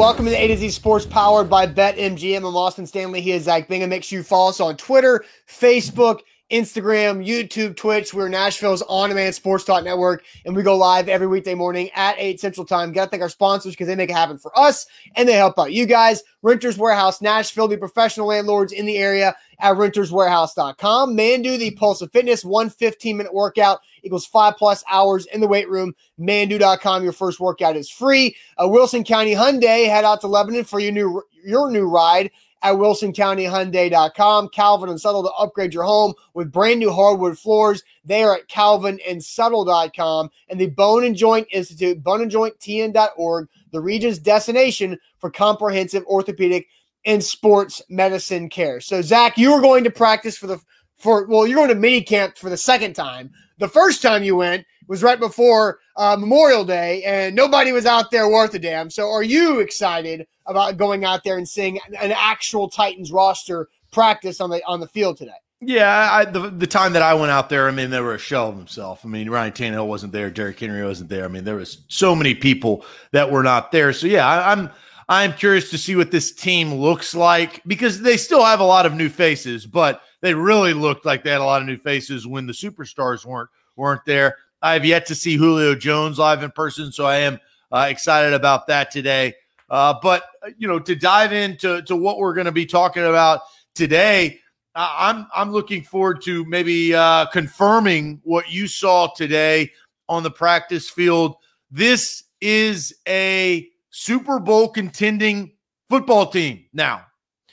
welcome to the A to Z Sports powered by BetMGM. I'm Austin Stanley. He is Zach Bingham. Make sure you follow us on Twitter, Facebook, Instagram, YouTube, Twitch. We're Nashville's on-demand sports talk network, and we go live every weekday morning at 8 Central Time. Got to thank our sponsors because they make it happen for us, and they help out you guys. Renters Warehouse Nashville, the professional landlords in the area at renterswarehouse.com. Mandu, the Pulse of Fitness, one 15-minute workout equals five plus hours in the weight room. Mandu.com, your first workout is free. Uh, Wilson County Hyundai, head out to Lebanon for your new your new ride at wilsoncountyhyundai.com. Calvin and Subtle to upgrade your home with brand new hardwood floors. They are at calvinandsubtle.com. And the Bone and Joint Institute, boneandjointtn.org, the region's destination for comprehensive orthopedic and sports medicine care. So, Zach, you were going to practice for the for well, you're going to mini camp for the second time. The first time you went was right before uh, Memorial Day, and nobody was out there worth a damn. So, are you excited about going out there and seeing an actual Titans roster practice on the on the field today? Yeah, I, the the time that I went out there, I mean, they were a shell of themselves. I mean, Ryan Tannehill wasn't there, Derrick Henry wasn't there. I mean, there was so many people that were not there. So yeah, I, I'm I'm curious to see what this team looks like because they still have a lot of new faces, but they really looked like they had a lot of new faces when the superstars weren't weren't there. I have yet to see Julio Jones live in person, so I am uh, excited about that today. Uh, but you know, to dive into to what we're going to be talking about today, I'm I'm looking forward to maybe uh, confirming what you saw today on the practice field. This is a Super Bowl contending football team now.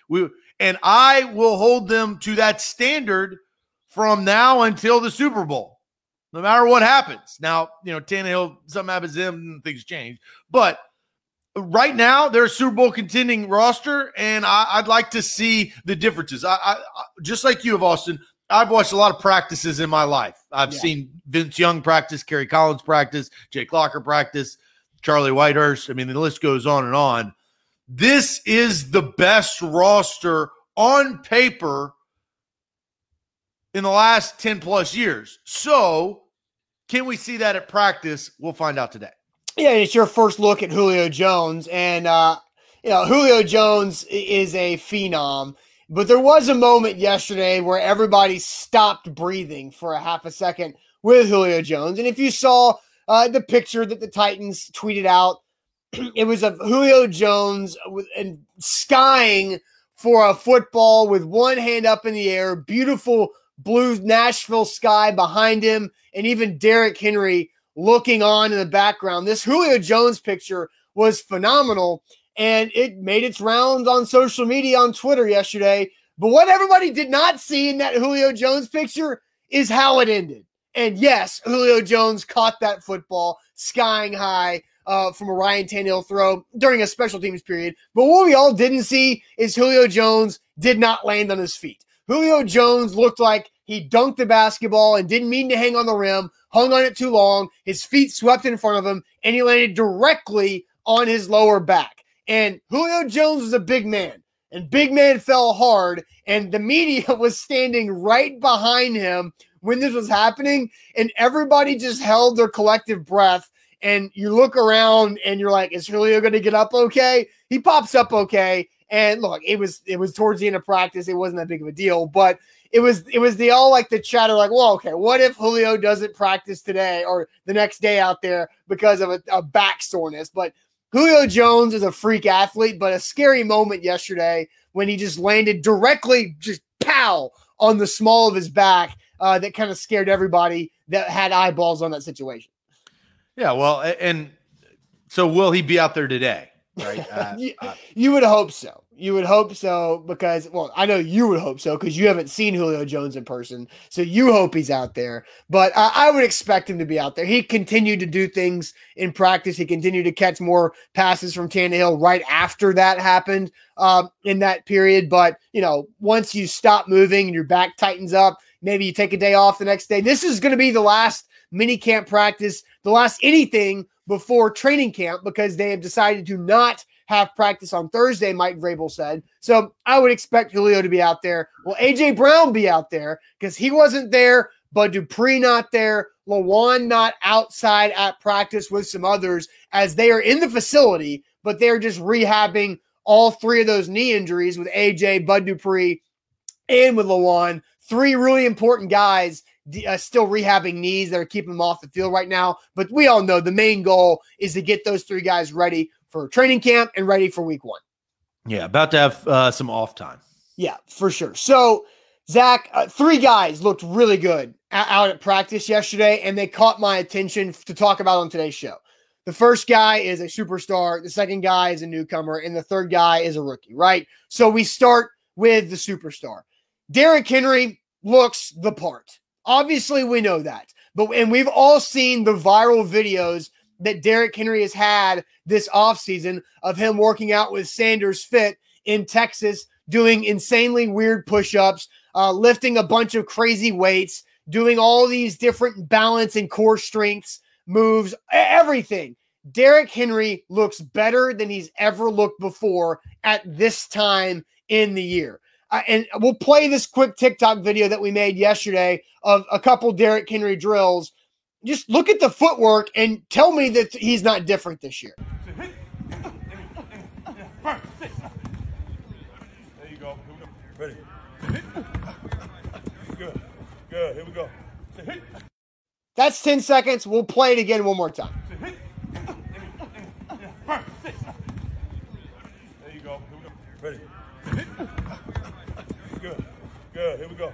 We and I will hold them to that standard from now until the Super Bowl, no matter what happens. Now, you know, Tannehill, something happens to him, things change. But right now, they're a Super Bowl contending roster, and I, would like to see the differences. I, I, just like you have, Austin. I've watched a lot of practices in my life. I've yeah. seen Vince Young practice, Kerry Collins practice, Jake Locker practice, Charlie Whitehurst. I mean, the list goes on and on. This is the best roster on paper in the last 10 plus years. So, can we see that at practice? We'll find out today. Yeah, it's your first look at Julio Jones. And, uh, you know, Julio Jones is a phenom. But there was a moment yesterday where everybody stopped breathing for a half a second with Julio Jones. And if you saw uh, the picture that the Titans tweeted out, it was of Julio Jones and skying for a football with one hand up in the air, beautiful blue Nashville sky behind him, and even Derrick Henry looking on in the background. This Julio Jones picture was phenomenal, and it made its rounds on social media on Twitter yesterday. But what everybody did not see in that Julio Jones picture is how it ended. And yes, Julio Jones caught that football skying high uh, from a Ryan Tannehill throw during a special teams period. But what we all didn't see is Julio Jones did not land on his feet. Julio Jones looked like he dunked the basketball and didn't mean to hang on the rim, hung on it too long. His feet swept in front of him, and he landed directly on his lower back. And Julio Jones was a big man, and big man fell hard, and the media was standing right behind him when this was happening, and everybody just held their collective breath and you look around and you're like, is Julio going to get up okay? He pops up okay. And look, it was it was towards the end of practice. It wasn't that big of a deal, but it was it was the all like the chatter, like, well, okay, what if Julio doesn't practice today or the next day out there because of a, a back soreness? But Julio Jones is a freak athlete, but a scary moment yesterday when he just landed directly, just pow on the small of his back. Uh, that kind of scared everybody that had eyeballs on that situation. Yeah, well, and so will he be out there today? Right? Uh, you, uh, you, would hope so. You would hope so because, well, I know you would hope so because you haven't seen Julio Jones in person, so you hope he's out there. But uh, I would expect him to be out there. He continued to do things in practice. He continued to catch more passes from Tannehill right after that happened um, in that period. But you know, once you stop moving and your back tightens up, maybe you take a day off the next day. This is going to be the last mini camp practice, the last anything before training camp because they have decided to not have practice on Thursday, Mike Vrabel said. So I would expect Julio to be out there. Will AJ Brown be out there? Because he wasn't there, Bud Dupree not there, Lewan not outside at practice with some others as they are in the facility, but they're just rehabbing all three of those knee injuries with AJ, Bud Dupree, and with Lewan. Three really important guys uh, still rehabbing knees that are keeping them off the field right now. But we all know the main goal is to get those three guys ready for training camp and ready for week one. Yeah, about to have uh, some off time. Yeah, for sure. So, Zach, uh, three guys looked really good out at practice yesterday, and they caught my attention to talk about on today's show. The first guy is a superstar, the second guy is a newcomer, and the third guy is a rookie, right? So we start with the superstar. Derrick Henry looks the part. Obviously, we know that. But and we've all seen the viral videos that Derrick Henry has had this offseason of him working out with Sanders Fit in Texas, doing insanely weird push-ups, uh, lifting a bunch of crazy weights, doing all these different balance and core strengths moves, everything. Derrick Henry looks better than he's ever looked before at this time in the year. And we'll play this quick TikTok video that we made yesterday of a couple Derrick Henry drills. Just look at the footwork and tell me that he's not different this year. There you go. Ready. Good. Good. Here we go. That's 10 seconds. We'll play it again one more time. There you go. Ready. Good. Here we go.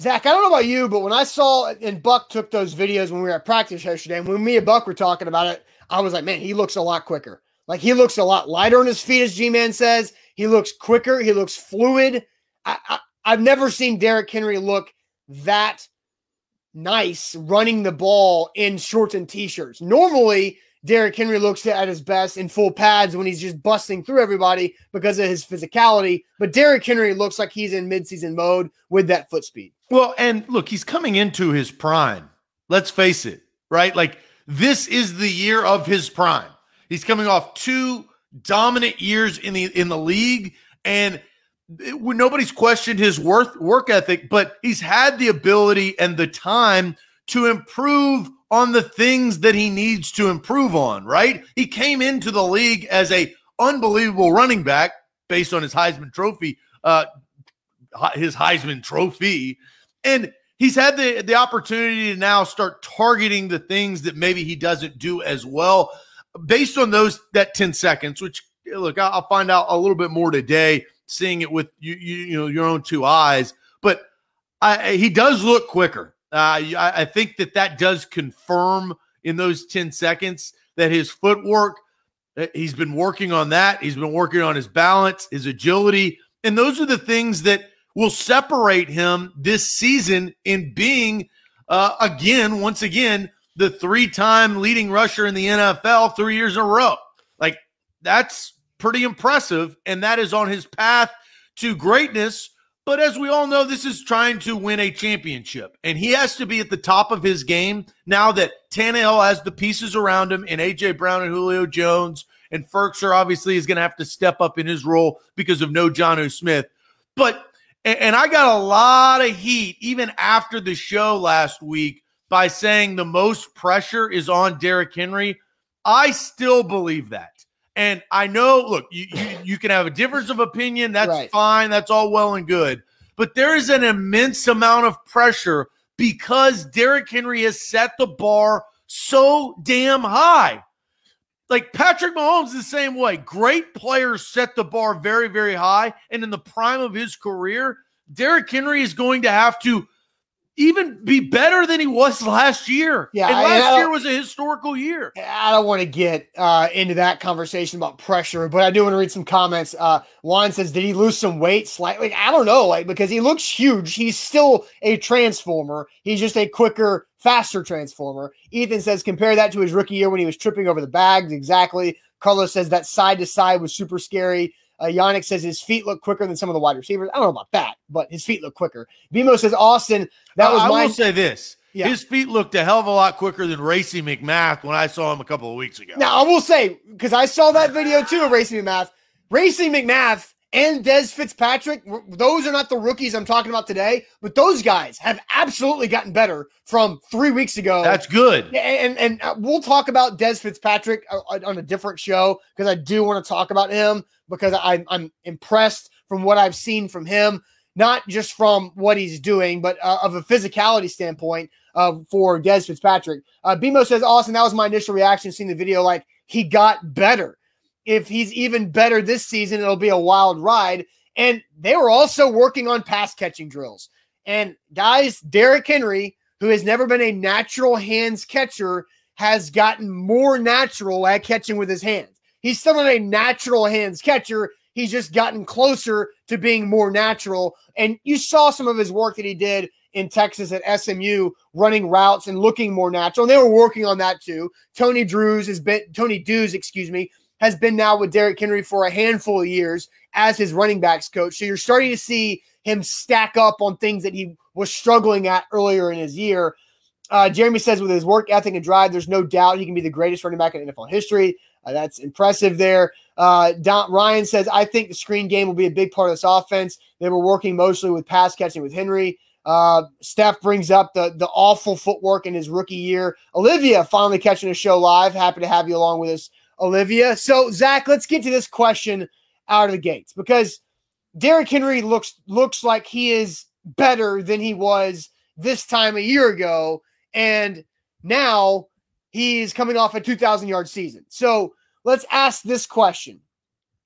Zach, I don't know about you, but when I saw and Buck took those videos when we were at practice yesterday, and when me and Buck were talking about it, I was like, man, he looks a lot quicker. Like he looks a lot lighter on his feet, as G Man says. He looks quicker. He looks fluid. I, I, I've never seen Derrick Henry look that nice running the ball in shorts and t-shirts. Normally, Derrick Henry looks at his best in full pads when he's just busting through everybody because of his physicality. But Derrick Henry looks like he's in midseason mode with that foot speed. Well, and look, he's coming into his prime. Let's face it, right? Like this is the year of his prime. He's coming off two dominant years in the in the league, and it, nobody's questioned his worth work ethic, but he's had the ability and the time to improve on the things that he needs to improve on, right? He came into the league as a unbelievable running back based on his Heisman trophy, uh his Heisman trophy. And he's had the the opportunity to now start targeting the things that maybe he doesn't do as well based on those that 10 seconds, which look, I'll find out a little bit more today seeing it with you, you, you know, your own two eyes. But I, he does look quicker. Uh, I, I think that that does confirm in those 10 seconds that his footwork, uh, he's been working on that. He's been working on his balance, his agility. And those are the things that will separate him this season in being, uh, again, once again, the three time leading rusher in the NFL three years in a row. Like, that's pretty impressive, and that is on his path to greatness. But as we all know, this is trying to win a championship, and he has to be at the top of his game now that Tannehill has the pieces around him, and AJ Brown and Julio Jones and Firkser obviously is going to have to step up in his role because of no Jonnu Smith. But and I got a lot of heat even after the show last week by saying the most pressure is on Derrick Henry. I still believe that. And I know, look, you, you, you can have a difference of opinion. That's right. fine. That's all well and good. But there is an immense amount of pressure because Derrick Henry has set the bar so damn high. Like Patrick Mahomes the same way. Great players set the bar very, very high. And in the prime of his career, Derrick Henry is going to have to even be better than he was last year. Yeah, and last year was a historical year. I don't want to get uh, into that conversation about pressure, but I do want to read some comments. Uh, Juan says, "Did he lose some weight slightly? I don't know, like because he looks huge. He's still a transformer. He's just a quicker, faster transformer." Ethan says, "Compare that to his rookie year when he was tripping over the bags." Exactly. Carlos says that side to side was super scary. Uh, Yannick says his feet look quicker than some of the wide receivers. I don't know about that, but his feet look quicker. Bimo says Austin. That was I my. will say this. Yeah. His feet looked a hell of a lot quicker than Racey McMath when I saw him a couple of weeks ago. Now I will say because I saw that video too of Racey McMath. Racey McMath and Dez Fitzpatrick, those are not the rookies I'm talking about today, but those guys have absolutely gotten better from three weeks ago. That's good. And and, and uh, we'll talk about Dez Fitzpatrick uh, on a different show because I do want to talk about him because I'm I'm impressed from what I've seen from him, not just from what he's doing, but uh, of a physicality standpoint uh, for Dez Fitzpatrick. Uh, Bimo says, Austin, that was my initial reaction seeing the video. Like he got better if he's even better this season, it'll be a wild ride. And they were also working on pass catching drills. And guys, Derrick Henry, who has never been a natural hands catcher, has gotten more natural at catching with his hands. He's still not a natural hands catcher. He's just gotten closer to being more natural. And you saw some of his work that he did in Texas at SMU, running routes and looking more natural. And they were working on that too. Tony Drews has been Tony Dews, excuse me, has been now with Derrick Henry for a handful of years as his running backs coach. So you're starting to see him stack up on things that he was struggling at earlier in his year. Uh, Jeremy says with his work ethic and drive, there's no doubt he can be the greatest running back in NFL history. Uh, that's impressive there. Uh, Don, Ryan says, I think the screen game will be a big part of this offense. They were working mostly with pass catching with Henry. Uh, Steph brings up the the awful footwork in his rookie year. Olivia finally catching a show live. Happy to have you along with us Olivia. So, Zach, let's get to this question out of the gates because Derrick Henry looks looks like he is better than he was this time a year ago, and now he's coming off a 2,000 yard season. So let's ask this question.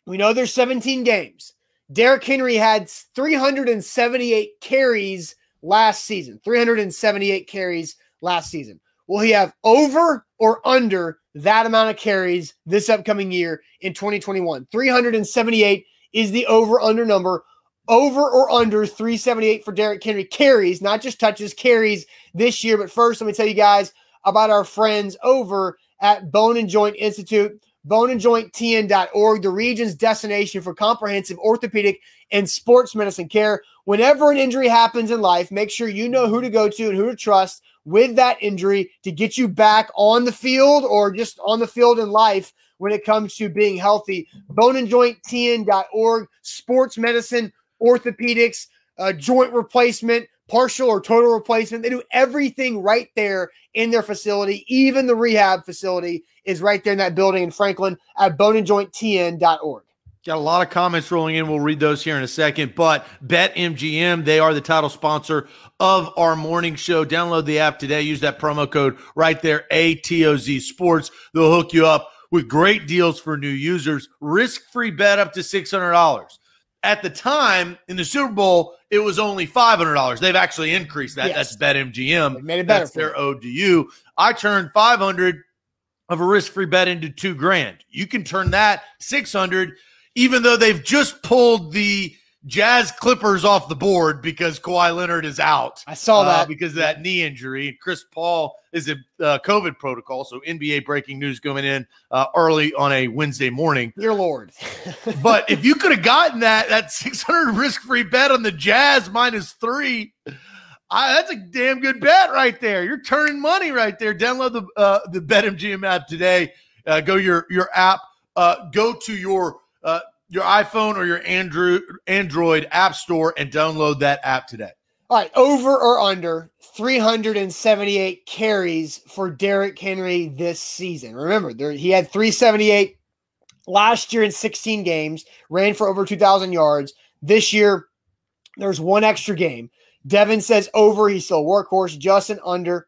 We know there's 17 games. Derrick Henry had 378 carries last season. 378 carries last season. Will he have over or under that amount of carries this upcoming year in 2021. 378 is the over under number. Over or under 378 for Derrick Henry carries, not just touches, carries this year. But first, let me tell you guys about our friends over at Bone and Joint Institute, boneandjointtn.org, the region's destination for comprehensive orthopedic and sports medicine care. Whenever an injury happens in life, make sure you know who to go to and who to trust with that injury to get you back on the field or just on the field in life when it comes to being healthy. Boneandjointtn.org, sports medicine, orthopedics, uh, joint replacement, partial or total replacement. They do everything right there in their facility. Even the rehab facility is right there in that building in Franklin at boneandjointtn.org. Got a lot of comments rolling in. We'll read those here in a second. But BetMGM, they are the title sponsor of our morning show. Download the app today. Use that promo code right there, ATOZ Sports. They'll hook you up with great deals for new users. Risk free bet up to $600. At the time in the Super Bowl, it was only $500. They've actually increased that. Yes. That's BetMGM. They made it better. That's their ode to you. I turned 500 of a risk free bet into two grand. You can turn that 600 even though they've just pulled the Jazz Clippers off the board because Kawhi Leonard is out. I saw uh, that uh, because of that knee injury. Chris Paul is in uh, COVID protocol. So NBA breaking news coming in uh, early on a Wednesday morning. Dear lord. but if you could have gotten that that 600 risk free bet on the Jazz minus three. I, that's a damn good bet right there. You're turning money right there. Download the uh, the BetMGM app today. Uh, go your your app. go to your uh, your iPhone or your Android Android app store and download that app today. All right, over or under 378 carries for Derrick Henry this season. Remember, there, he had 378 last year in 16 games, ran for over 2,000 yards. This year, there's one extra game. Devin says over. He's still workhorse. Justin under.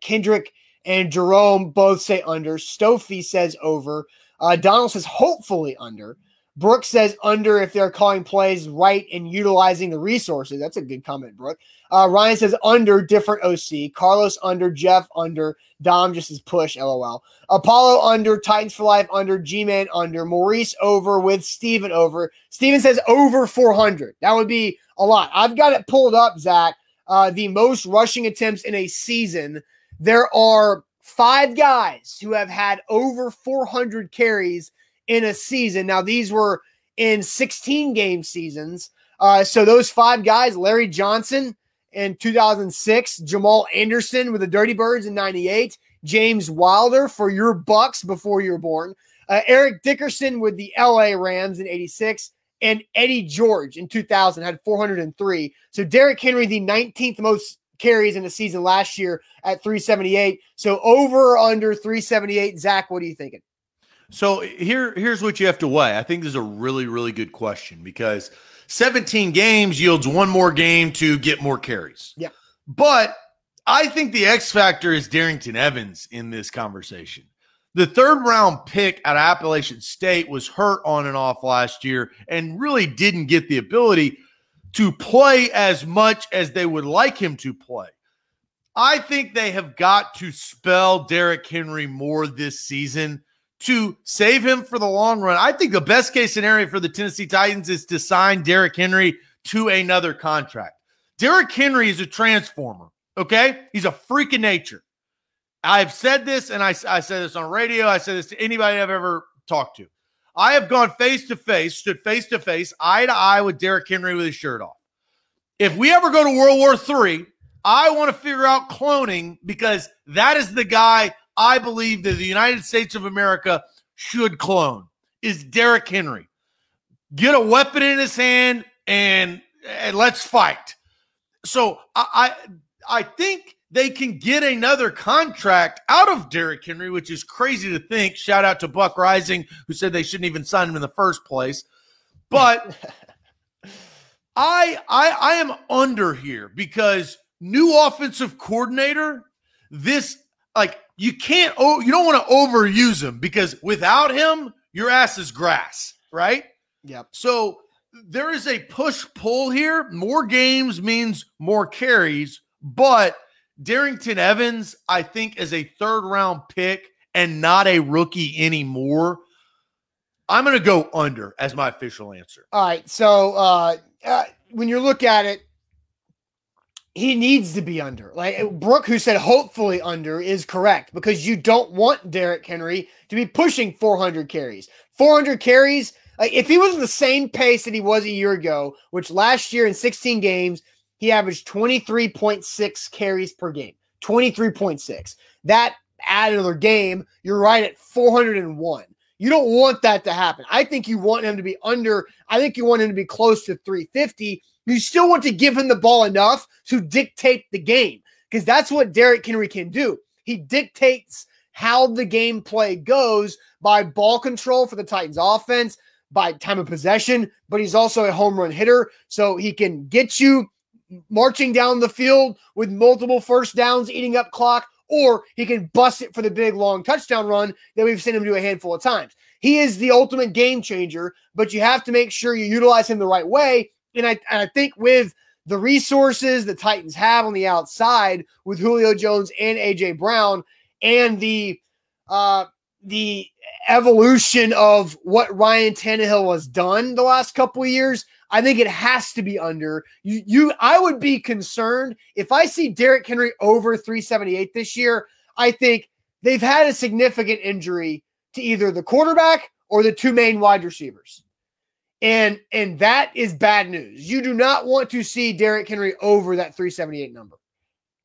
Kendrick and Jerome both say under. Stofy says over. Uh, Donald says hopefully under. Brooks says under if they're calling plays right and utilizing the resources. That's a good comment, Brooke. Uh, Ryan says under different OC. Carlos under. Jeff under. Dom just says push. LOL. Apollo under. Titans for life under. G Man under. Maurice over with Steven over. Steven says over 400. That would be a lot. I've got it pulled up, Zach. Uh, the most rushing attempts in a season. There are five guys who have had over 400 carries in a season. Now, these were in 16 game seasons. Uh, so those five guys, Larry Johnson in 2006, Jamal Anderson with the Dirty Birds in 98, James Wilder for your Bucks before you were born, uh, Eric Dickerson with the LA Rams in 86, and Eddie George in 2000 had 403. So Derrick Henry, the 19th most carries in the season last year at 378. So over or under 378. Zach, what are you thinking? So here, here's what you have to weigh. I think this is a really, really good question because 17 games yields one more game to get more carries. Yeah. But I think the X factor is Darrynton Evans in this conversation. The third round pick at Appalachian State was hurt on and off last year and really didn't get the ability to play as much as they would like him to play. I think they have got to spell Derrick Henry more this season to save him for the long run. I think the best case scenario for the Tennessee Titans is to sign Derrick Henry to another contract. Derrick Henry is a transformer, okay? He's a freak of nature. I've said this, and I, I said this on radio. I said this to anybody I've ever talked to. I have gone face to face, stood face to face, eye to eye with Derrick Henry with his shirt off. If we ever go to World War III, I want to figure out cloning because that is the guy I believe that the United States of America should clone is Derrick Henry. Get a weapon in his hand and, and let's fight. So I, I I think they can get another contract out of Derrick Henry, which is crazy to think. Shout out to Buck Rising, who said they shouldn't even sign him in the first place. But I, I I am under here because new offensive coordinator. This like you can't oh you don't want to overuse him because without him your ass is grass, right? Yep. So there is a push pull here. More games means more carries, but Darrynton Evans, I think, is a third round pick and not a rookie anymore. I'm going to go under as my official answer. All right. So uh, uh, when you look at it, he needs to be under. Like Brooke, who said hopefully under, is correct because you don't want Derrick Henry to be pushing 400 carries. 400 carries, like if he was the same pace that he was a year ago, which last year in 16 games, he averaged 23.6 carries per game. 23.6. That add another game, you're right at 401. You don't want that to happen. I think you want him to be under, I think you want him to be close to 350. You still want to give him the ball enough to dictate the game because that's what Derrick Henry can do. He dictates how the gameplay goes by ball control for the Titans offense, by time of possession, but he's also a home run hitter. So he can get you marching down the field with multiple first downs, eating up clock, or he can bust it for the big long touchdown run that we've seen him do a handful of times. He is the ultimate game changer, but you have to make sure you utilize him the right way. And I, and I think with the resources the Titans have on the outside with Julio Jones and AJ Brown and the uh the evolution of what Ryan Tannehill has done the last couple of years, I think it has to be under. You, you, I would be concerned if I see Derrick Henry over 378 this year. I think they've had a significant injury to either the quarterback or the two main wide receivers. And and that is bad news. You do not want to see Derrick Henry over that 378 number.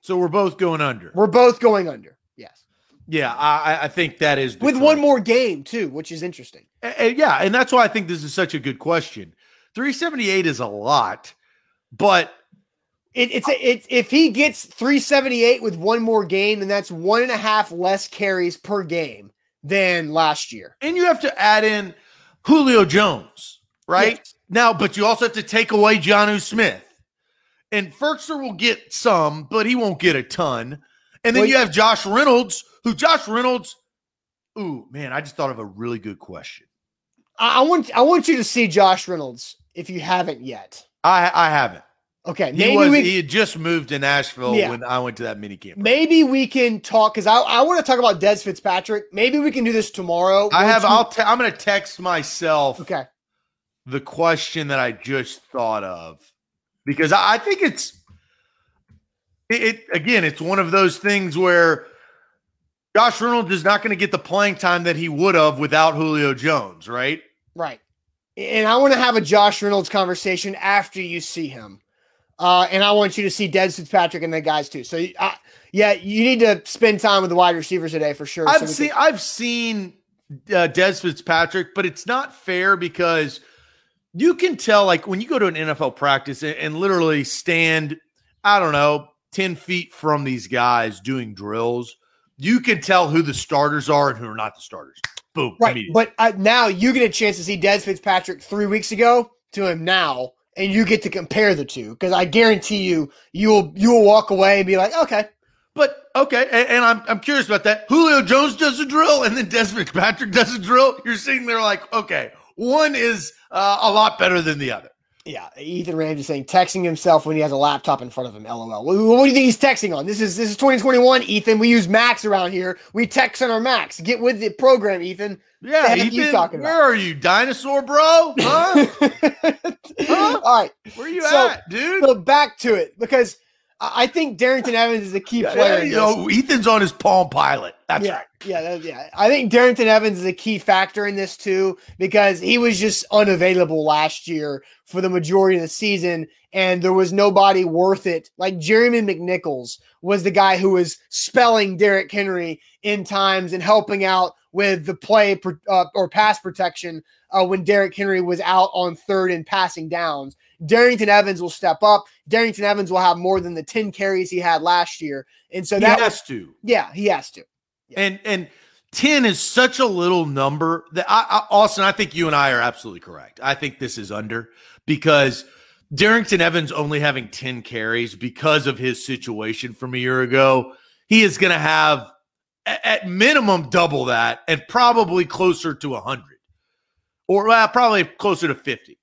So we're both going under. We're both going under. Yes. Yeah, I, I think that is with one more game too, which is interesting. And, yeah, and that's why I think this is such a good question 378 is a lot, but it, it's it's if he gets 378 with one more game, then that's one and a half less carries per game than last year. And you have to add in Julio Jones, right? Yes. Now, but you also have to take away Jonnu Smith. And Firkser will get some, but he won't get a ton. And then well, you have Josh Reynolds, who Josh Reynolds, ooh, man, I just thought of a really good question. I want I want you to see Josh Reynolds if you haven't yet. I I haven't. Okay, maybe he, was, we, he had just moved to Nashville yeah. when I went to that mini camp. Maybe we can talk because I, I want to talk about Dez Fitzpatrick. Maybe we can do this tomorrow. I have. You, I'll. Te- I'm going to text myself. Okay. The question that I just thought of because I, I think it's it, it again. It's one of those things where Josh Reynolds is not going to get the playing time that he would have without Julio Jones, right? Right. And I want to have a Josh Reynolds conversation after you see him. Uh, and I want you to see Dez Fitzpatrick and the guys too. So, uh, yeah, you need to spend time with the wide receivers today for sure. I've so seen, can- I've seen uh, Dez Fitzpatrick, but it's not fair because you can tell like when you go to an NFL practice and, and literally stand, I don't know, 10 feet from these guys doing drills, you can tell who the starters are and who are not the starters. Boom. Right. But uh, now you get a chance to see Dez Fitzpatrick three weeks ago to him now, and you get to compare the two because I guarantee you, you will you will walk away and be like, okay. But okay, and, and, I'm I'm curious about that. Julio Jones does a drill, and then Dez Fitzpatrick does a drill. You're sitting there like, okay, one is uh, a lot better than the other. Yeah, Ethan Ramsey is saying texting himself when he has a laptop in front of him. LOL. What, what do you think he's texting on? This is this is 2021, Ethan. We use Macs around here. We text on our Macs. Get with the program, Ethan. Yeah, Ethan, you talking about? Where are you, dinosaur, bro? Huh? huh? All right, where are you so, at, dude? So back to it because I think Darrynton Evans is a key player. Yeah, you know, Ethan's on his Palm Pilot. That's yeah, right. Yeah, yeah. I think Darrynton Evans is a key factor in this too because he was just unavailable last year for the majority of the season, and there was nobody worth it. Like Jeremy McNichols was the guy who was spelling Derrick Henry in times and helping out with the play uh, or pass protection uh, when Derrick Henry was out on third and passing downs. Darrynton Evans will step up. Darrynton Evans will have more than the 10 carries he had last year. And so that he has to. Yeah, he has to. Yeah. And and 10 is such a little number that I, I, Austin, I think you and I are absolutely correct. I think this is under because Darrynton Evans only having 10 carries because of his situation from a year ago. He is going to have at minimum double that and probably closer to 100 or uh, probably closer to 50.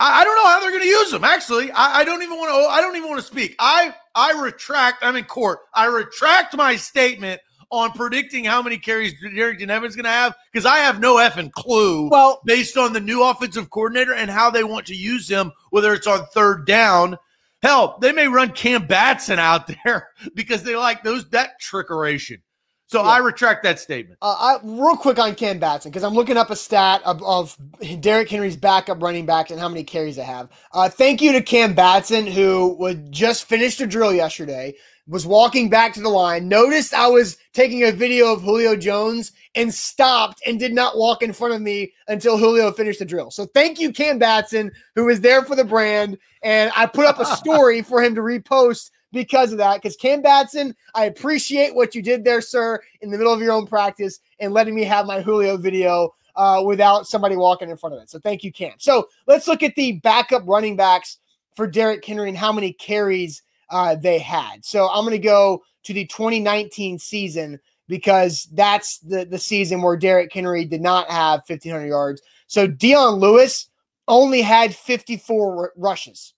I, I don't know how they're going to use them. Actually, I, I don't even want to. I don't even want to speak. I I retract. I'm in court. I retract my statement on predicting how many carries Darrynton Evans going to have because I have no effing clue. Well, based on the new offensive coordinator and how they want to use him, whether it's on third down. Hell, they may run Cam Batson out there because they like those that trickeration. So yeah. I retract that statement. Uh, I, real quick on Cam Batson because I'm looking up a stat of, of Derrick Henry's backup running backs and how many carries they have. Uh, thank you to Cam Batson who would just finished a drill yesterday, was walking back to the line, noticed I was taking a video of Julio Jones and stopped and did not walk in front of me until Julio finished the drill. So thank you, Cam Batson, who was there for the brand. And I put up a story for him to repost because of that. Because Cam Batson, I appreciate what you did there, sir, in the middle of your own practice and letting me have my Julio video uh, without somebody walking in front of it. So thank you, Cam. So let's look at the backup running backs for Derrick Henry and how many carries uh, they had. So I'm going to go to the 2019 season because that's the, the season where Derrick Henry did not have 1,500 yards. So Dion Lewis only had 54 r- rushes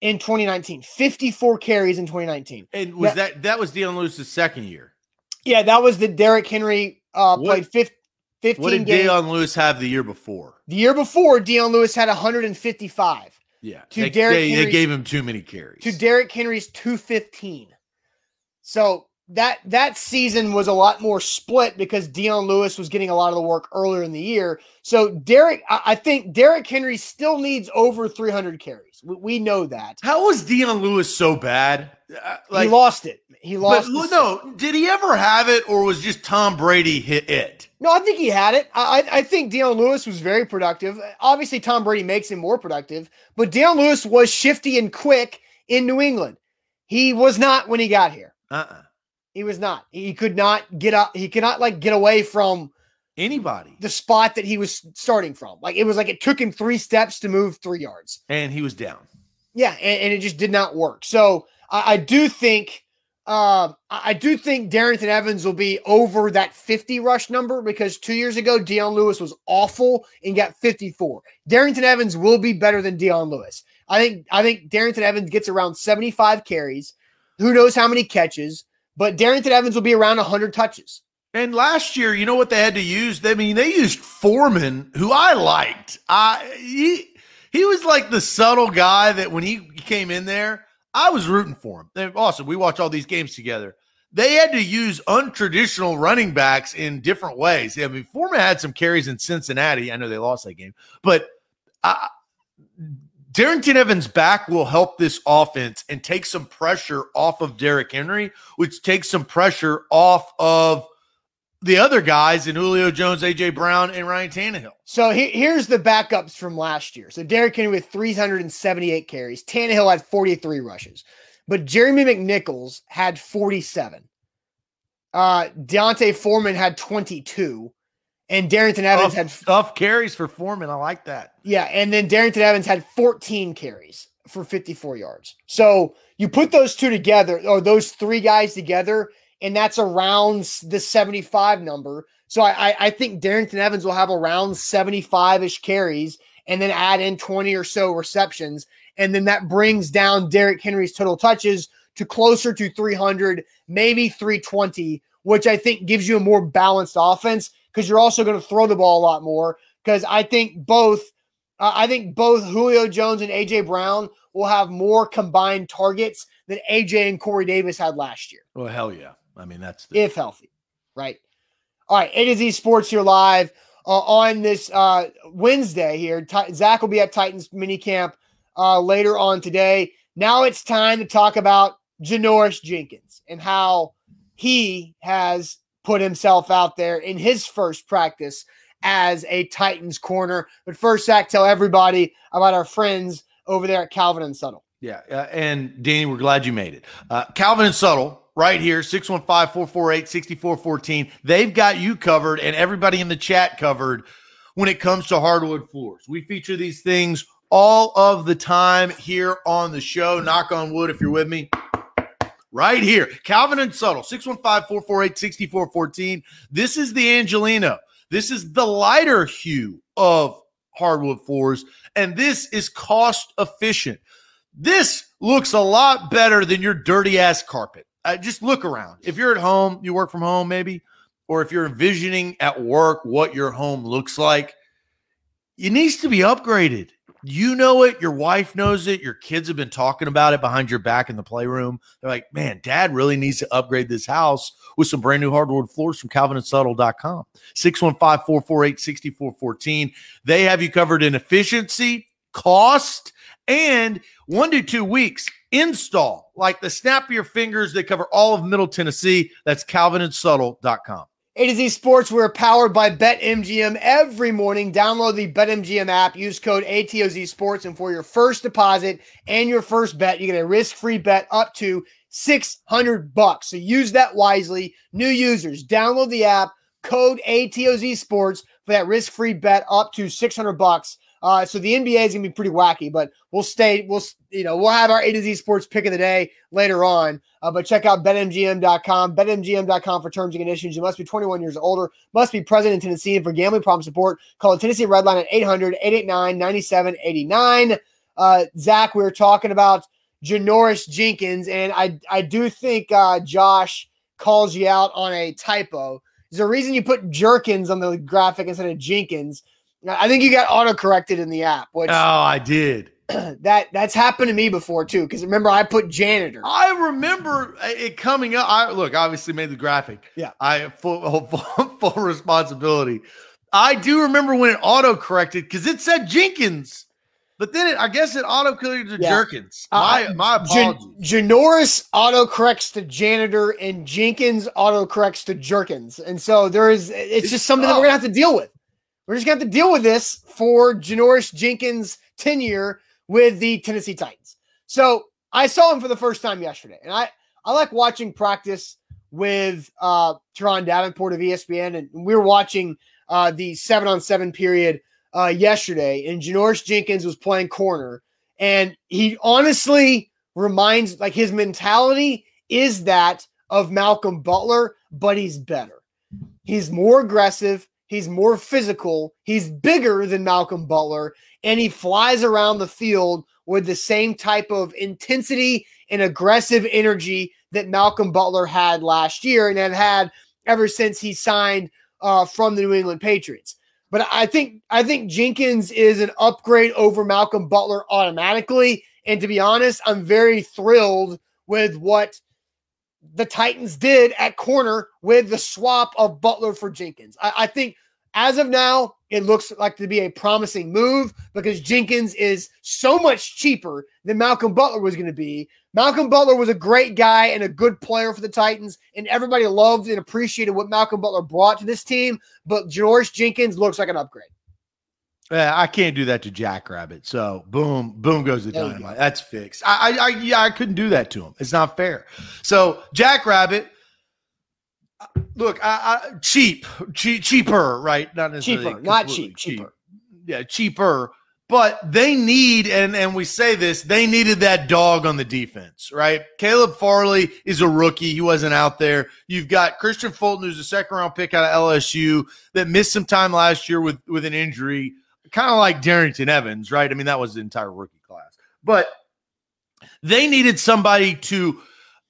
in 2019. 54 carries in 2019. And was that that, that was Dion Lewis's second year? Yeah, that was the Derrick Henry uh, played 15. 15 what did games. Dion Lewis have the year before? The year before, Dion Lewis had 155. Yeah, to they, Derrick they, they gave him too many carries. To Derrick Henry's 215. So that that season was a lot more split because Dion Lewis was getting a lot of the work earlier in the year. So Derrick, I, I think Derrick Henry still needs over 300 carries. We, we know that. How was Dion Lewis so bad? Uh, like, he lost it. He lost. But, no, did he ever have it, or was just Tom Brady hit it? No, I think he had it. I, I think Dion Lewis was very productive. Obviously, Tom Brady makes him more productive, but Dion Lewis was shifty and quick in New England. He was not when he got here. Uh-uh. He was not. He could not get up. He could not like get away from anybody the spot that he was starting from. Like it was like it took him three steps to move three yards, and he was down. Yeah, and, and it just did not work. So I, I do think. Uh, I do think Darrynton Evans will be over that 50 rush number because two years ago, Dion Lewis was awful and got 54. Darrynton Evans will be better than Dion Lewis. I think I think Darrynton Evans gets around 75 carries. Who knows how many catches? but Darrynton Evans will be around 100 touches. And last year, you know what they had to use? I mean, they used Foreman, who I liked. I he he was like the subtle guy that when he came in there, I was rooting for him. And also, we watch all these games together. They had to use untraditional running backs in different ways. I mean, Foreman had some carries in Cincinnati. I know they lost that game, but uh, I, Darrynton Evans back will help this offense and take some pressure off of Derrick Henry, which takes some pressure off of the other guys in Julio Jones, AJ Brown, and Ryan Tannehill. So he, here's the backups from last year. So Derrick Henry with 378 carries. Tannehill had 43 rushes, but Jeremy McNichols had 47. Uh, D'Onta Foreman had 22, and Darrynton Evans tough, had tough carries for Foreman. I like that. Yeah, and then Darrynton Evans had 14 carries for 54 yards. So you put those two together, or those three guys together, and that's around the 75 number. So I, I think Darrynton Evans will have around 75 ish carries and then add in 20 or so receptions. And then that brings down Derrick Henry's total touches to closer to 300, maybe 320, which I think gives you a more balanced offense because you're also going to throw the ball a lot more. Because I think both, uh, I think both Julio Jones and AJ Brown will have more combined targets than AJ and Corey Davis had last year. Well, hell yeah. I mean, that's the- if healthy, right? All right, A to Z Sports here live uh, on this uh, Wednesday here. T- Zach will be at Titans minicamp uh, later on today. Now it's time to talk about Janoris Jenkins and how he has put himself out there in his first practice as a Titans corner. But first, Zach, tell everybody about our friends over there at Calvin and Subtle. Yeah, uh, and Danny, we're glad you made it. Uh, Calvin and Subtle, right here, 615 448 6414. They've got you covered and everybody in the chat covered when it comes to hardwood floors. We feature these things all of the time here on the show. Knock on wood if you're with me. Right here, Calvin and Subtle, 615 448 6414. This is the Angelino. This is the lighter hue of hardwood floors, and this is cost efficient. This looks a lot better than your dirty ass carpet. Uh, just look around. If you're at home, you work from home, maybe, or if you're envisioning at work what your home looks like, it needs to be upgraded. You know it. Your wife knows it. Your kids have been talking about it behind your back in the playroom. They're like, man, dad really needs to upgrade this house with some brand new hardwood floors from calvinandsubtle.com. 615 448 6414. They have you covered in efficiency, cost, and one to two weeks install. Like the snap of your fingers, they cover all of Middle Tennessee. That's calvinandsubtle.com. A to Z Sports, we're powered by BetMGM every morning. Download the BetMGM app, use code ATOZ Sports, and for your first deposit and your first bet, you get a risk-free bet up to 600 bucks. So use that wisely. New users, download the app, code ATOZ Sports for that risk-free bet up to 600 bucks. Uh, so the NBA is gonna be pretty wacky, but we'll stay. We'll you know we'll have our A to Z Sports pick of the day later on. Uh, but check out betmgm.com, betmgm.com for terms and conditions. You must be 21 years older, must be present in Tennessee, and for gambling problem support, call the Tennessee Red Line at 800-889-9789. Uh, Zach, we were talking about Janoris Jenkins, and I I do think uh, Josh calls you out on a typo. There's a reason you put Jerkins on the graphic instead of Jenkins. I think you got auto corrected in the app, which Oh, I did. that that's happened to me before too. Because remember, I put janitor. I remember it coming up. I look, obviously made the graphic. Yeah. I full, full, full responsibility. I do remember when it auto corrected because it said Jenkins, but then it, I guess it auto corrected to Yeah. Jerkins. My, Uh, my Jan- apologies. Janoris auto corrects to janitor, and Jenkins auto corrects to Jerkins. And so there is. It's, It's just something that we're gonna have to deal with. We're just gonna have to deal with this for Janoris Jenkins' tenure with the Tennessee Titans. So I saw him for the first time yesterday, and I I like watching practice with uh Turron Davenport of ESPN, and we were watching uh the seven on seven period uh yesterday, and Janoris Jenkins was playing corner, and he honestly reminds like his mentality is that of Malcolm Butler, but he's better. He's more aggressive. He's more physical. He's bigger than Malcolm Butler, and he flies around the field with the same type of intensity and aggressive energy that Malcolm Butler had last year and had had ever since he signed uh, from the New England Patriots. But I think I think Jenkins is an upgrade over Malcolm Butler automatically. And to be honest, I'm very thrilled with what the Titans did at corner with the swap of Butler for Jenkins. I, I think As of now, it looks like to be a promising move because Jenkins is so much cheaper than Malcolm Butler was going to be. Malcolm Butler was a great guy and a good player for the Titans, and everybody loved and appreciated what Malcolm Butler brought to this team. But Janoris Jenkins looks like an upgrade. Yeah, I can't do that to Jackrabbit. So boom, boom goes the dynamite. Go. That's fixed. I, I, I, yeah, I couldn't do that to him. It's not fair. So Jackrabbit, look, I, I, cheap, cheap, cheaper, right? Not necessarily cheaper, not cheap, cheap, cheaper. Yeah, cheaper. But they need, and and we say this, they needed that dog on the defense, right? Caleb Farley is a rookie; he wasn't out there. You've got Kristian Fulton, who's a second round pick out of LSU that missed some time last year with with an injury kind of like Darrynton Evans, right? I mean, that was the entire rookie class. But they needed somebody to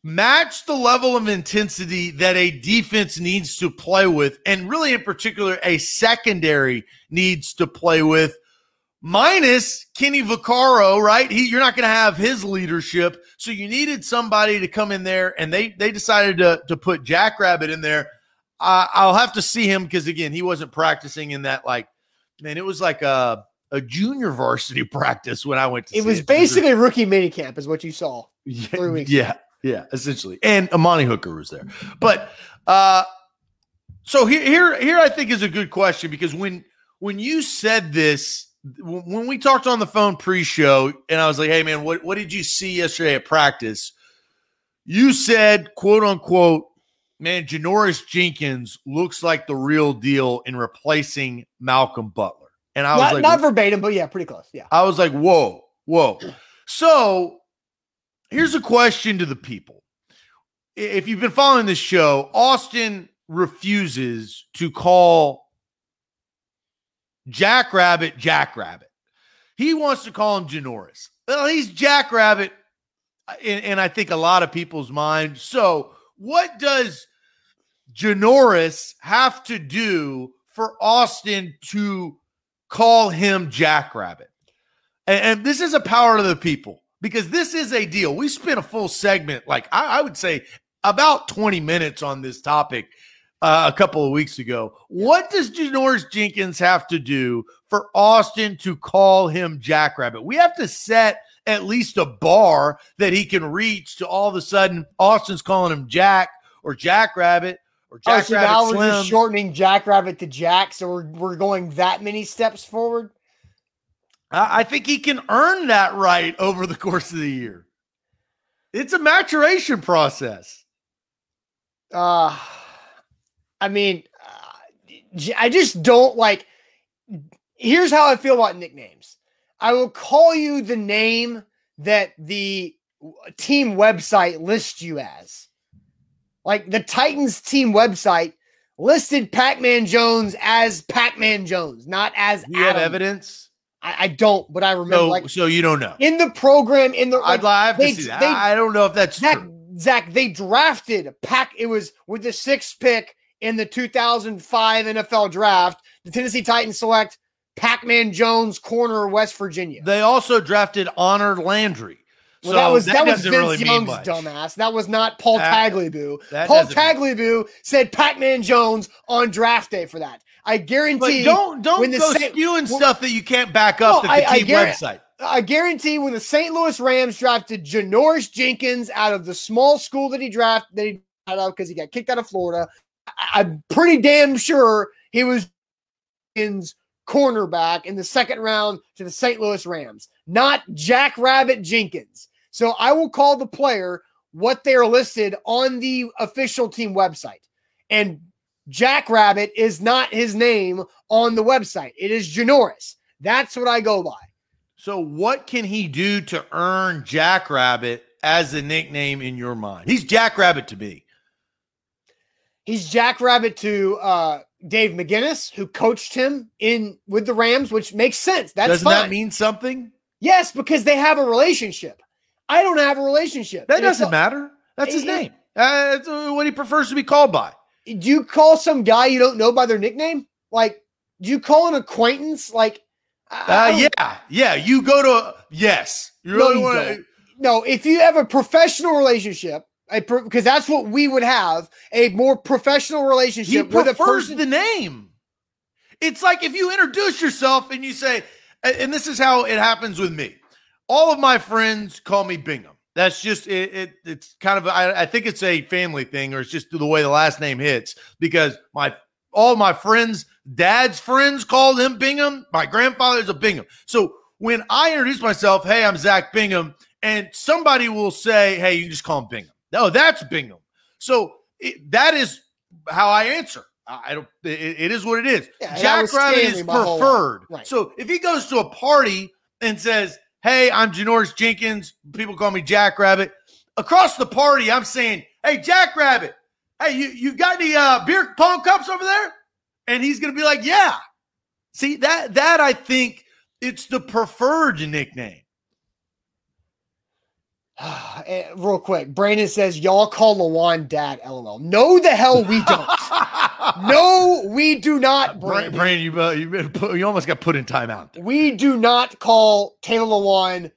match the level of intensity that a defense needs to play with, and really in particular, a secondary needs to play with. Minus Kenny Vaccaro, right? He, you're not going to have his leadership, so you needed somebody to come in there, and they they decided to to put Jackrabbit in there. I'll have to see him because again, he wasn't practicing in that like man, it was like a a junior varsity practice when I went to. It was it. basically rookie minicamp, is what you saw. Yeah, yeah, yeah, essentially. And Amani Hooker was there, but uh, so here, here, here, I think is a good question because when when you said this, when we talked on the phone pre-show, and I was like, "Hey, man, what what did you see yesterday at practice?" You said, "quote unquote." Man, Janoris Jenkins looks like the real deal in replacing Malcolm Butler. And I was not, like, not verbatim, but yeah, pretty close. Yeah. I was like, whoa, whoa. So here's a question to the people. If you've been following this show, Austin refuses to call Jackrabbit Jackrabbit. He wants to call him Janoris. Well, he's Jackrabbit in I think a lot of people's mind. So, what does Janoris have to do for Austin to call him Jackrabbit? And, and this is a power to the people because this is a deal. We spent a full segment, like I, I would say about 20 minutes on this topic uh, a couple of weeks ago. What does Janoris Jenkins have to do for Austin to call him Jackrabbit? We have to set at least a bar that he can reach to all of a sudden Austin's calling him Jack or Jackrabbit or Jack oh, so now Slim. we're just shortening Jackrabbit to Jack, so we're we're going that many steps forward. I think he can earn that right over the course of the year. It's a maturation process. Uh I mean, uh, I just don't like. Here's how I feel about nicknames. I will call you the name that the team website lists you as. Like the Titans team website listed Pac-Man Jones as Pac-Man Jones, not as. Do you Adam. have evidence? I, I, don't, but I remember. No, like, so you don't know in the program in the. Like, I'd they, to see that. They, I don't know if that's Zach, true. Zach, they drafted Pac. It was with the sixth pick in the 2005 NFL draft. The Tennessee Titans select Pac-Man Jones, corner of West Virginia. They also drafted Honor Landry. Well, so that was that, that was Vince really Young's dumbass. That was not Paul that, Tagliabue. That Paul Tagliabue said Pac-Man Jones on draft day for that. I guarantee. But don't don't when the go Saint, spewing well, stuff that you can't back up no, the I, team I website. I guarantee when the St. Louis Rams drafted Janoris Jenkins out of the small school that he drafted that he got out because he got kicked out of Florida, I, I'm pretty damn sure he was Jenkins cornerback in the second round to the St. Louis Rams, not Jack Rabbit Jenkins. So I will call the player what they are listed on the official team website. And Jack Rabbit is not his name on the website. It is Janoris. That's what I go by. So what can he do to earn Jack Rabbit as a nickname in your mind? He's Jack Rabbit to be. He's Jack Rabbit to uh, Dave McGinnis, who coached him in with the Rams, which makes sense. That's doesn't fine. that mean something? Yes, because they have a relationship. I don't have a relationship. That doesn't a, matter. That's his it, name. Uh, that's what he prefers to be called by. Do you call some guy you don't know by their nickname? Like, do you call an acquaintance? Like, uh, yeah, yeah. You go to yes. You really no, want to. No, if you have a professional relationship, because that's what we would have a more professional relationship he with a person. The name. It's like if you introduce yourself and you say, and this is how it happens with me. All of my friends call me Bingham. That's just it. it it's kind of I, I think it's a family thing, or it's just the way the last name hits because my all my friends, dad's friends called him Bingham. My grandfather's a Bingham. So when I introduce myself, hey, I'm Zach Bingham, and somebody will say, hey, you just call him Bingham. No, that's Bingham. So it, that is how I answer. I don't. it, it is what it is. Yeah, Jackrabbit is preferred. Right. So if he goes to a party and says, "Hey, I'm Janoris Jenkins," people call me Jackrabbit. Across the party, I'm saying, "Hey, Jackrabbit, hey, you you got any uh, beer pong cups over there?" And he's gonna be like, "Yeah." See that that I think it's the preferred nickname. Eh, real quick, Brandon says, Y'all call Lewan dad, lol. No, the hell we don't. no, we do not, Brandon. Brandon, you, uh, you, put, you almost got put in timeout. We do not call Taylor Lewan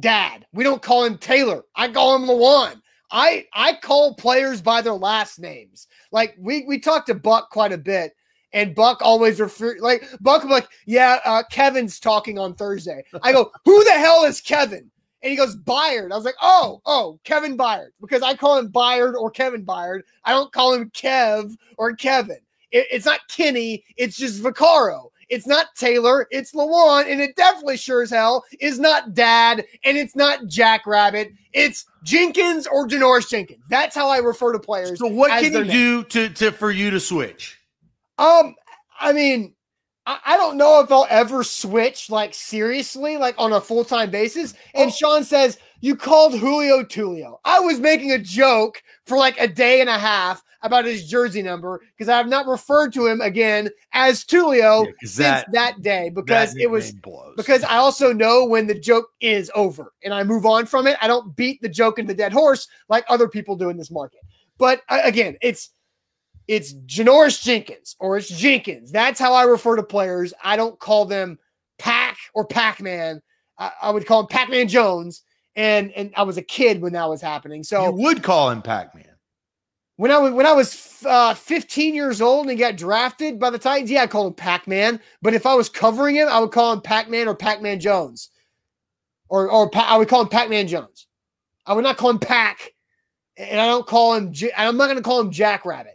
dad. We don't call him Taylor. I call him Lewan. I I call players by their last names. Like we we talked to Buck quite a bit, and Buck always refer like Buck I'm like, yeah, uh, Kevin's talking on Thursday. I go, who the hell is Kevin? And he goes, Byard. I was like, oh, oh, Kevin Byard. Because I call him Byard or Kevin Byard. I don't call him Kev or Kevin. It, it's not Kenny. It's just Vaccaro. It's not Taylor. It's Lewan. And it definitely sure as hell is not Dad. And it's not Jackrabbit. It's Jenkins or Janoris Jenkins. That's how I refer to players. So what can you do to, to for you to switch? Um, I mean, I, don't know if I'll ever switch like seriously, like on a full time basis. And oh. Sean says, You called Julio Tulio. I was making a joke for like a day and a half about his jersey number because I have not referred to him again as Tulio yeah, since that, that, day because that it was blows. because I also know when the joke is over and I move on from it. I don't beat the joke in the dead horse like other people do in this market. But uh, again, it's it's Janoris Jenkins or it's Jenkins. That's how I refer to players. I don't call them Pack or Pac Man. I, I, would call him Pac Man Jones. And and I was a kid when that was happening. So you would call him Pac Man. When I was when I was uh, 15 years old and got drafted by the Titans, yeah, I called him Pac Man. But if I was covering him, I would call him Pac Man or Pac Man Jones, or or pa- I would call him Pac Man Jones. I would not call him Pac, and I don't call him. J- I'm not going to call him Jackrabbit.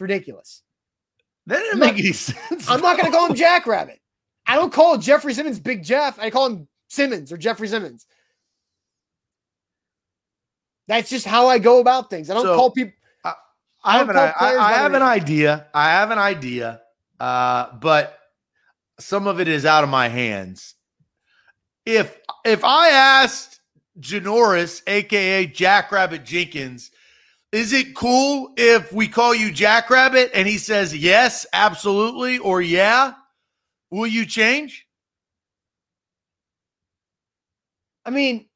It's ridiculous. That didn't make any sense. I'm not going to call him Jackrabbit. I don't call Jeffrey Simmons Big Jeff. I call him Simmons or Jeffrey Simmons. That's just how I go about things. I don't so, call people. I, I, have, an, I, I have an idea. I have an idea, uh, but some of it is out of my hands. If if I asked Janoris, aka Jackrabbit Jenkins, is it cool if we call you Jackrabbit and he says yes, absolutely, or yeah? Will you change? I mean,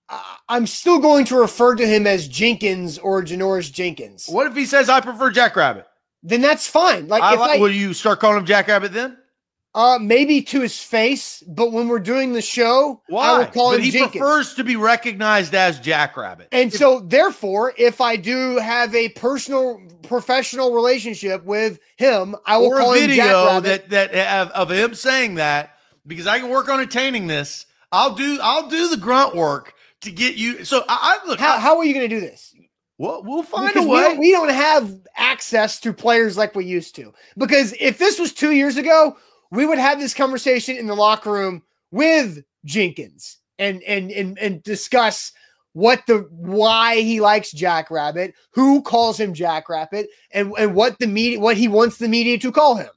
I'm still going to refer to him as Jenkins or Janoris Jenkins. What if he says I prefer Jackrabbit? Then that's fine. Like, I, I, will you start calling him Jackrabbit then? Uh, maybe to his face, but when we're doing the show, Why? I will call but him he Jenkins. prefers to be recognized as Jackrabbit. And if, so, therefore, if I do have a personal, professional relationship with him, I will or call a video that that of him saying that because I can work on attaining this. I'll do I'll do the grunt work to get you. So I, I look. How, I, how are you going to do this? Well, we'll find because a way. We don't, we don't have access to players like we used to. Because if this was two years ago, we would have this conversation in the locker room with Jenkins and and and, and discuss what the why he likes Jackrabbit, who calls him Jackrabbit, and and what the media what he wants the media to call him.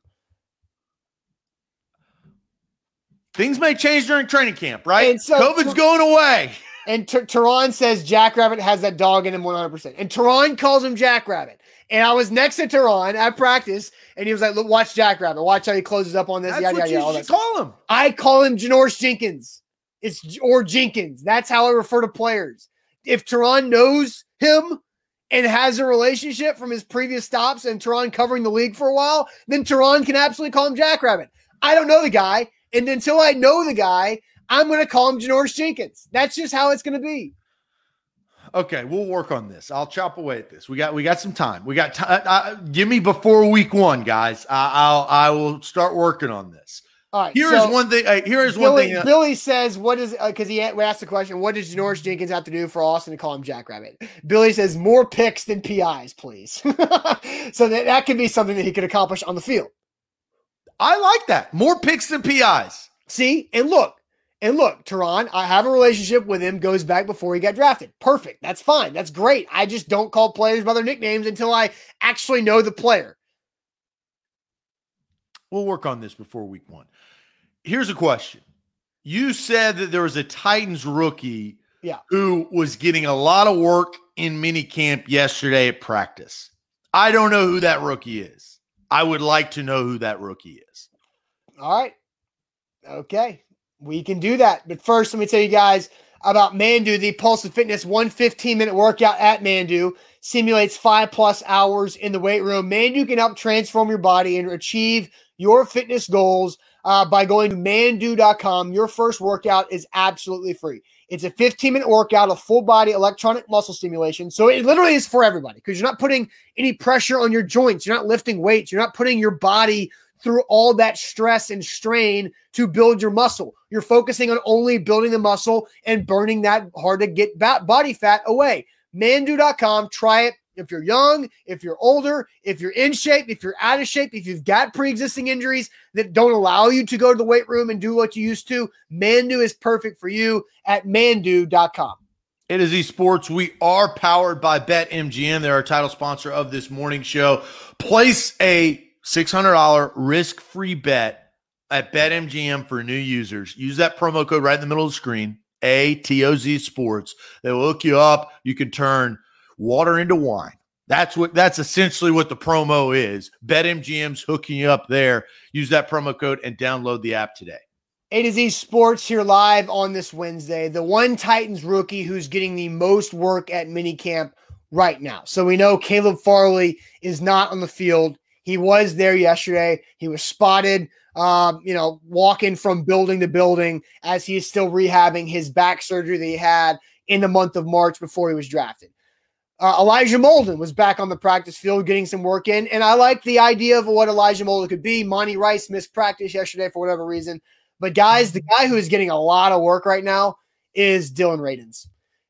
Things may change during training camp, right? So, COVID's going away. And T- Turron says Jackrabbit has that dog in him 100%. And Turron calls him Jackrabbit. And I was next to Turron at practice, and he was like, "Look, watch Jackrabbit. Watch how he closes up on this." That's yada, what yada, you should call him. I call him Janoris Jenkins. It's or Jenkins. That's how I refer to players. If Turron knows him and has a relationship from his previous stops and Turron covering the league for a while, then Turron can absolutely call him Jackrabbit. I don't know the guy, and until I know the guy, I'm going to call him Janoris Jenkins. That's just how it's going to be. Okay, we'll work on this. I'll chop away at this. We got we got some time. We got time. Uh, give me before week one, guys. I, I'll I will start working on this. All right. Here so is one thing. Uh, here is Billy, one thing. uh, Billy says, "What is?" Because he asked the question, "What does Norris Jenkins have to do for Austin to call him Jackrabbit?" Billy says, "More picks than PIs, please." so that that could be something that he could accomplish on the field. I like that. More picks than PIs. See, and look, and look, Turron, I have a relationship with him, goes back before he got drafted. Perfect. That's fine. That's great. I just don't call players by their nicknames until I actually know the player. We'll work on this before week one. Here's a question. You said that there was a Titans rookie Yeah. who was getting a lot of work in minicamp yesterday at practice. I don't know who that rookie is. I would like to know who that rookie is. All right. Okay. We can do that. But first, let me tell you guys about Manduu, the Pulse of Fitness 115 minute workout at Manduu simulates five plus hours in the weight room. Manduu can help transform your body and achieve your fitness goals uh, by going to manduu.com. Your first workout is absolutely free. It's a 15 minute workout of full body electronic muscle stimulation. So it literally is for everybody because you're not putting any pressure on your joints. You're not lifting weights. You're not putting your body through all that stress and strain to build your muscle. You're focusing on only building the muscle and burning that hard to get body fat away. Manduu.com. Try it. If you're young, if you're older, if you're in shape, if you're out of shape, if you've got pre existing injuries that don't allow you to go to the weight room and do what you used to, Manduu is perfect for you at manduu.com. It is esports. We are powered by BetMGM. They're our title sponsor of this morning show. Place a $600 risk free bet at BetMGM for new users. Use that promo code right in the middle of the screen, ATOZ Sports. They will hook you up. You can turn water into wine. That's what that's essentially what the promo is. BetMGM's hooking you up there. Use that promo code and download the app today. A to Z Sports here live on this Wednesday. The one Titans rookie who's getting the most work at minicamp right now. So we know Caleb Farley is not on the field. He was there yesterday. He was spotted, um, you know, walking from building to building as he is still rehabbing his back surgery that he had in the month of March before he was drafted. Uh, Elijah Molden was back on the practice field getting some work in, and I like the idea of what Elijah Molden could be. Monty Rice missed practice yesterday for whatever reason. But guys, the guy who is getting a lot of work right now is Dylan Radunz.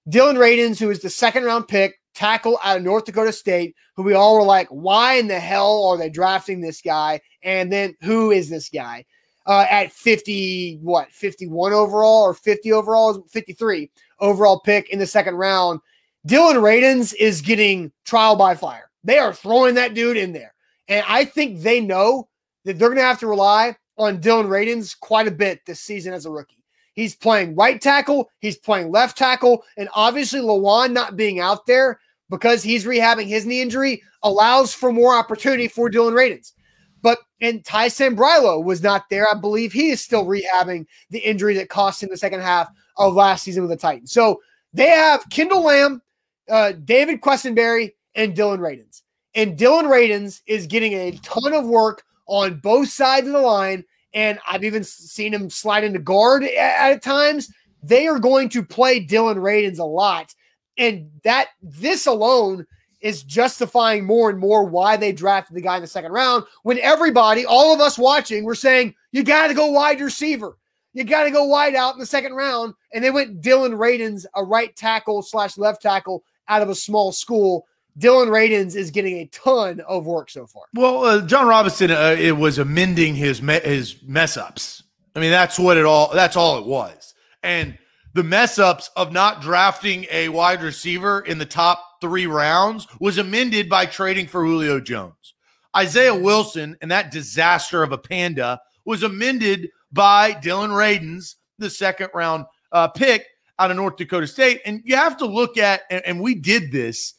Dylan Radunz, who is the second round pick, tackle out of North Dakota State, who we all were like, why in the hell are they drafting this guy? And then who is this guy? Uh, at 50, what, 51 overall or 50 overall, 53 overall pick in the second round. Dylan Radunz is getting trial by fire. They are throwing that dude in there. And I think they know that they're going to have to rely on Dylan Radunz quite a bit this season as a rookie. He's playing right tackle, he's playing left tackle, and obviously Lewan not being out there because he's rehabbing his knee injury allows for more opportunity for Dylan Radunz. But and Ty Sambrailo was not there. I believe he is still rehabbing the injury that cost him the second half of last season with the Titans. So they have Kendall Lamm, uh, David Quessenberry, and Dylan Radunz. And Dylan Radunz is getting a ton of work on both sides of the line. And I've even seen him slide into guard at, at times. They are going to play Dylan Radunz a lot. And that this alone is justifying more and more why they drafted the guy in the second round when everybody, all of us watching, were saying, you got to go wide receiver. You got to go wide out in the second round. And they went Dylan Radunz, a right tackle slash left tackle out of a small school. Dylan Radunz is getting a ton of work so far. Well, uh, Jon Robinson, uh, it was amending his me- his mess ups. I mean, that's what it all. That's all it was. And the mess ups of not drafting a wide receiver in the top three rounds was amended by trading for Julio Jones. Isaiah Wilson and that disaster of a panda was amended by Dylan Radunz, the second round uh, pick out of North Dakota State. And you have to look at, and, and we did this.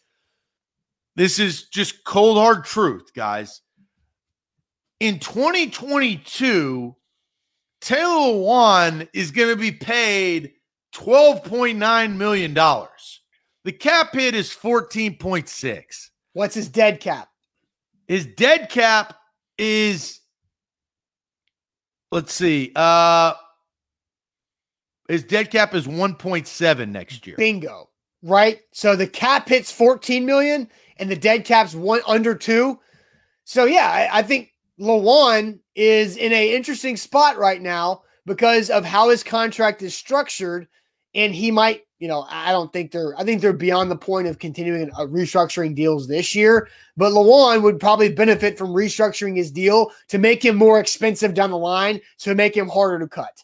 This is just cold hard truth, guys. In 2022, Taylor Lewan is going to be paid $12.9 million. The cap hit is 14.6. What's his dead cap? His dead cap is let's see. Uh his dead cap is 1.7 next year. Bingo. right? So the cap hits 14 million and the dead cap's one under two. So yeah, I, I think Lewan is in a interesting spot right now because of how his contract is structured, and he might, you know, I don't think they're, I think they're beyond the point of continuing uh, restructuring deals this year. But Lewan would probably benefit from restructuring his deal to make him more expensive down the line, to make him harder to cut.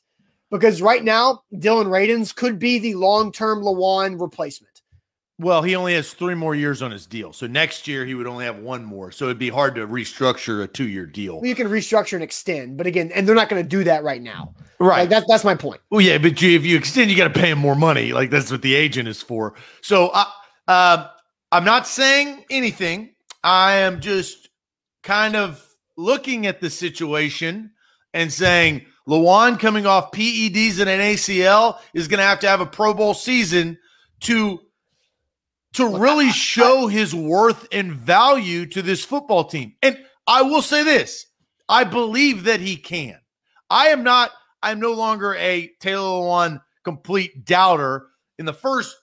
Because right now, Dylan Radunz could be the long-term Lewan replacement. Well, he only has three more years on his deal. So next year he would only have one more. So it'd be hard to restructure a two year deal. Well, you can restructure and extend, but again, and they're not going to do that right now. Right. Like that's that's my point. Well, yeah, but you, if you extend, you got to pay him more money. Like that's what the agent is for. So uh, uh, I'm not saying anything. I am just kind of looking at the situation and saying Lewan coming off PEDs and an ACL is going to have to have a Pro Bowl season to to Look, really I, show I, his worth and value to this football team. And I will say this I believe that he can. I am not, I'm no longer a Taylor Lewan complete doubter. In the first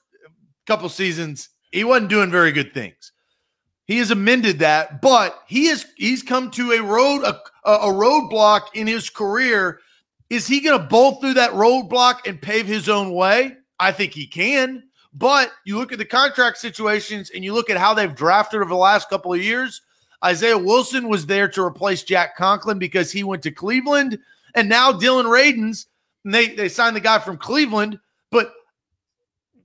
couple seasons, he wasn't doing very good things. He has amended that, but he is he's come to a road a, a roadblock in his career. Is he going to bolt through that roadblock and pave his own way? I think he can. But you look at the contract situations and you look at how they've drafted over the last couple of years. Isaiah Wilson was there to replace Jack Conklin because he went to Cleveland. And now Dylan Radunz, they, they signed the guy from Cleveland, but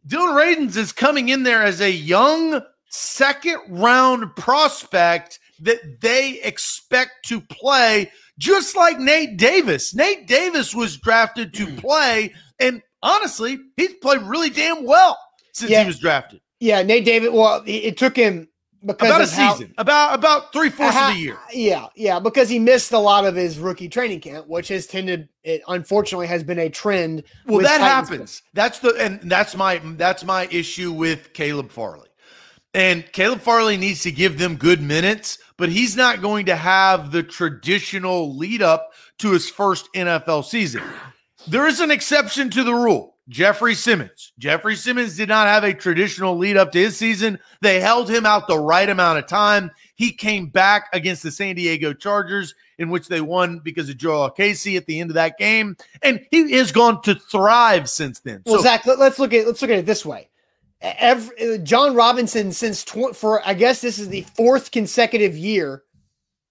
Dylan Radunz is coming in there as a young second round prospect that they expect to play just like Nate Davis. Nate Davis was drafted to hmm. play, and honestly, he's played really damn well since yeah. he was drafted. Yeah, Nate David. Well, it took him because about a season, how, about about three fourths of the year. Yeah, yeah, because he missed a lot of his rookie training camp, which has tended, it unfortunately, has been a trend. Well, that Titans happens. That's the and that's my that's my issue with Caleb Farley. And Caleb Farley needs to give them good minutes, but he's not going to have the traditional lead up to his first NFL season. There is an exception to the rule. Jeffrey Simmons. Jeffrey Simmons did not have a traditional lead up to his season. They held him out the right amount of time. He came back against the San Diego Chargers, in which they won because of Jurrell Casey at the end of that game, and he has gone to thrive since then. Well, so, Zach, let's look at let's look at it this way. Every, uh, Jon Robinson since tw- for I guess this is the fourth consecutive year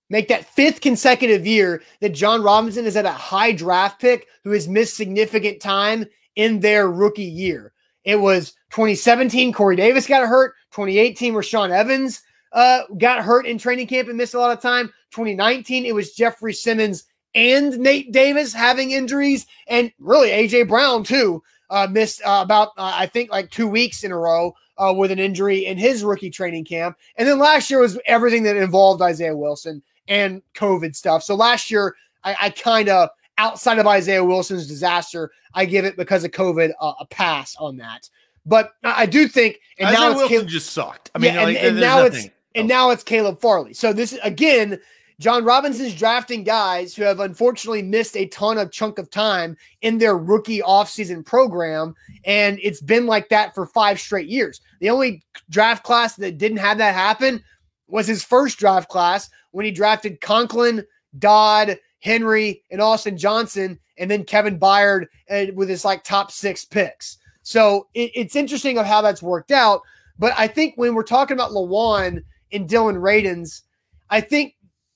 Make that fifth consecutive year that Jon Robinson is at a high draft pick who has missed significant time in their rookie year. It was 2017, Corey Davis got hurt. 2018, Rashaan Evans uh, got hurt in training camp and missed a lot of time. 2019, it was Jeffrey Simmons and Nate Davis having injuries, and really AJ Brown too uh, missed uh, about uh, I think like two weeks in a row uh, with an injury in his rookie training camp. And then last year was everything that involved Isaiah Wilson and COVID stuff. So last year I, I kind of outside of Isaiah Wilson's disaster, I give it because of COVID uh, a pass on that. But I do think, and Isaiah now it's Wilson Caleb, just sucked. I mean, yeah, like, and, and now it's and now it's Caleb Farley. So this again, Jon Robinson's drafting guys who have unfortunately missed a ton of chunk of time in their rookie offseason program. And it's been like that for five straight years. The only draft class that didn't have that happen was his first draft class when he drafted Conklin, Dodd, Henry, and Austin Johnson, and then Kevin Byard with his like top six picks. So it, it's interesting of how that's worked out. But I think when we're talking about Lewan and Dylan Radunz, I think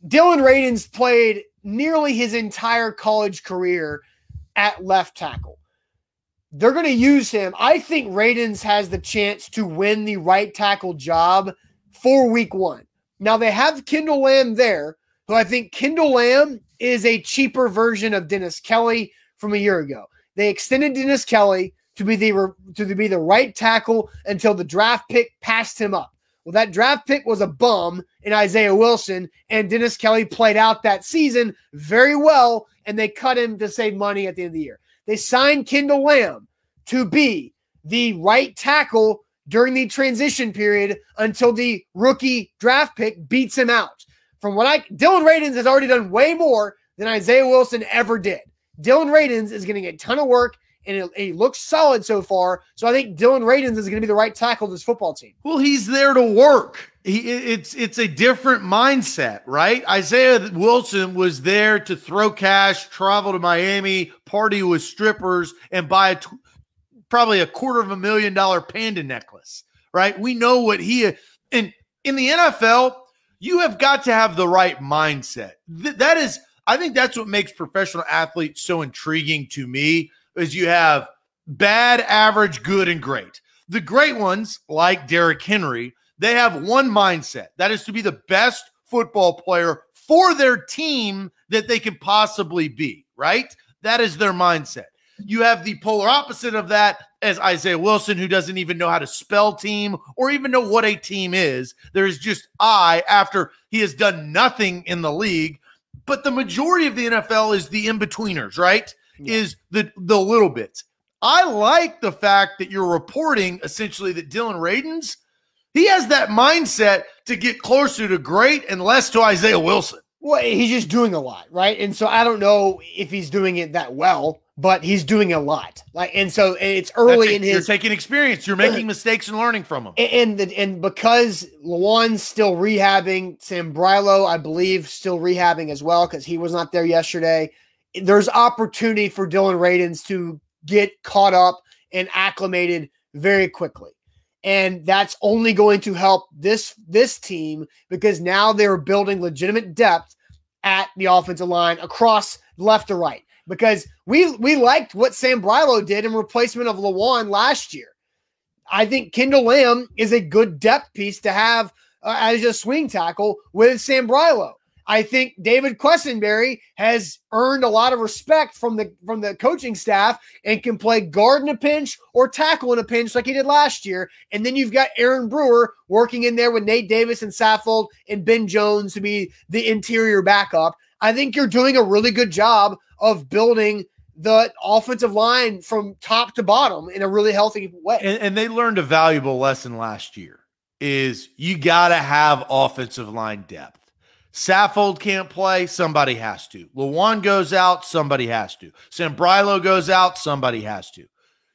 Dylan Radunz played nearly his entire college career at left tackle. They're going to use him. I think Radunz has the chance to win the right tackle job for week one. Now they have Kendall Lamm there, who I think Kendall Lamm is a cheaper version of Dennis Kelly from a year ago. They extended Dennis Kelly to be the to be the right tackle until the draft pick passed him up. Well, that draft pick was a bum in Isaiah Wilson, and Dennis Kelly played out that season very well, and they cut him to save money at the end of the year. They signed Kendall Lamm to be the right tackle during the transition period until the rookie draft pick beats him out. From what I Dylan Radunz has already done way more than Isaiah Wilson ever did. Dylan Radunz is getting a ton of work and it looks solid so far. So I think Dylan Radunz is going to be the right tackle of this football team. Well, he's there to work. He, it's it's a different mindset, right? Isaiah Wilson was there to throw cash, travel to Miami, party with strippers, and buy probably a quarter of a million dollar panda necklace, right? We know what he and in the NFL, you have got to have the right mindset. Th- that is, I think that's what makes professional athletes so intriguing to me. Is you have bad, average, good, and great. The great ones, like Derrick Henry, they have one mindset that is to be the best football player for their team that they can possibly be, right? That is their mindset. You have the polar opposite of that as Isaiah Wilson, who doesn't even know how to spell team or even know what a team is. There's just I after he has done nothing in the league. But the majority of the NFL is the in-betweeners, right? Yeah. Is the the little bits. I like the fact that you're reporting essentially that Dylan Radunz, he has that mindset to get closer to great and less to Isaiah Wilson. Well, he's just doing a lot, right? And so I don't know if he's doing it that well but he's doing a lot. Like, and so it's early in his. You're taking experience. You're making mistakes and learning from them. And and, and because Lewan's still rehabbing, Sambrailo, I believe, still rehabbing as well because he was not there yesterday. There's opportunity for Dylan Radunz to get caught up and acclimated very quickly. And that's only going to help this this team because now they're building legitimate depth at the offensive line across left to right because we we liked what Sam Sambrailo did in replacement of Lewan last year. I think Kendall Lamm is a good depth piece to have uh, as a swing tackle with Sam Sambrailo. I think David Quessenberry has earned a lot of respect from the from the coaching staff and can play guard in a pinch or tackle in a pinch like he did last year. And then you've got Aaron Brewer working in there with Nate Davis and Saffold and Ben Jones to be the interior backup. I think you're doing a really good job of building the offensive line from top to bottom in a really healthy way. And, and they learned a valuable lesson last year is you got to have offensive line depth. Saffold can't play, somebody has to. Lewan goes out, somebody has to. Sambrailo goes out, somebody has to.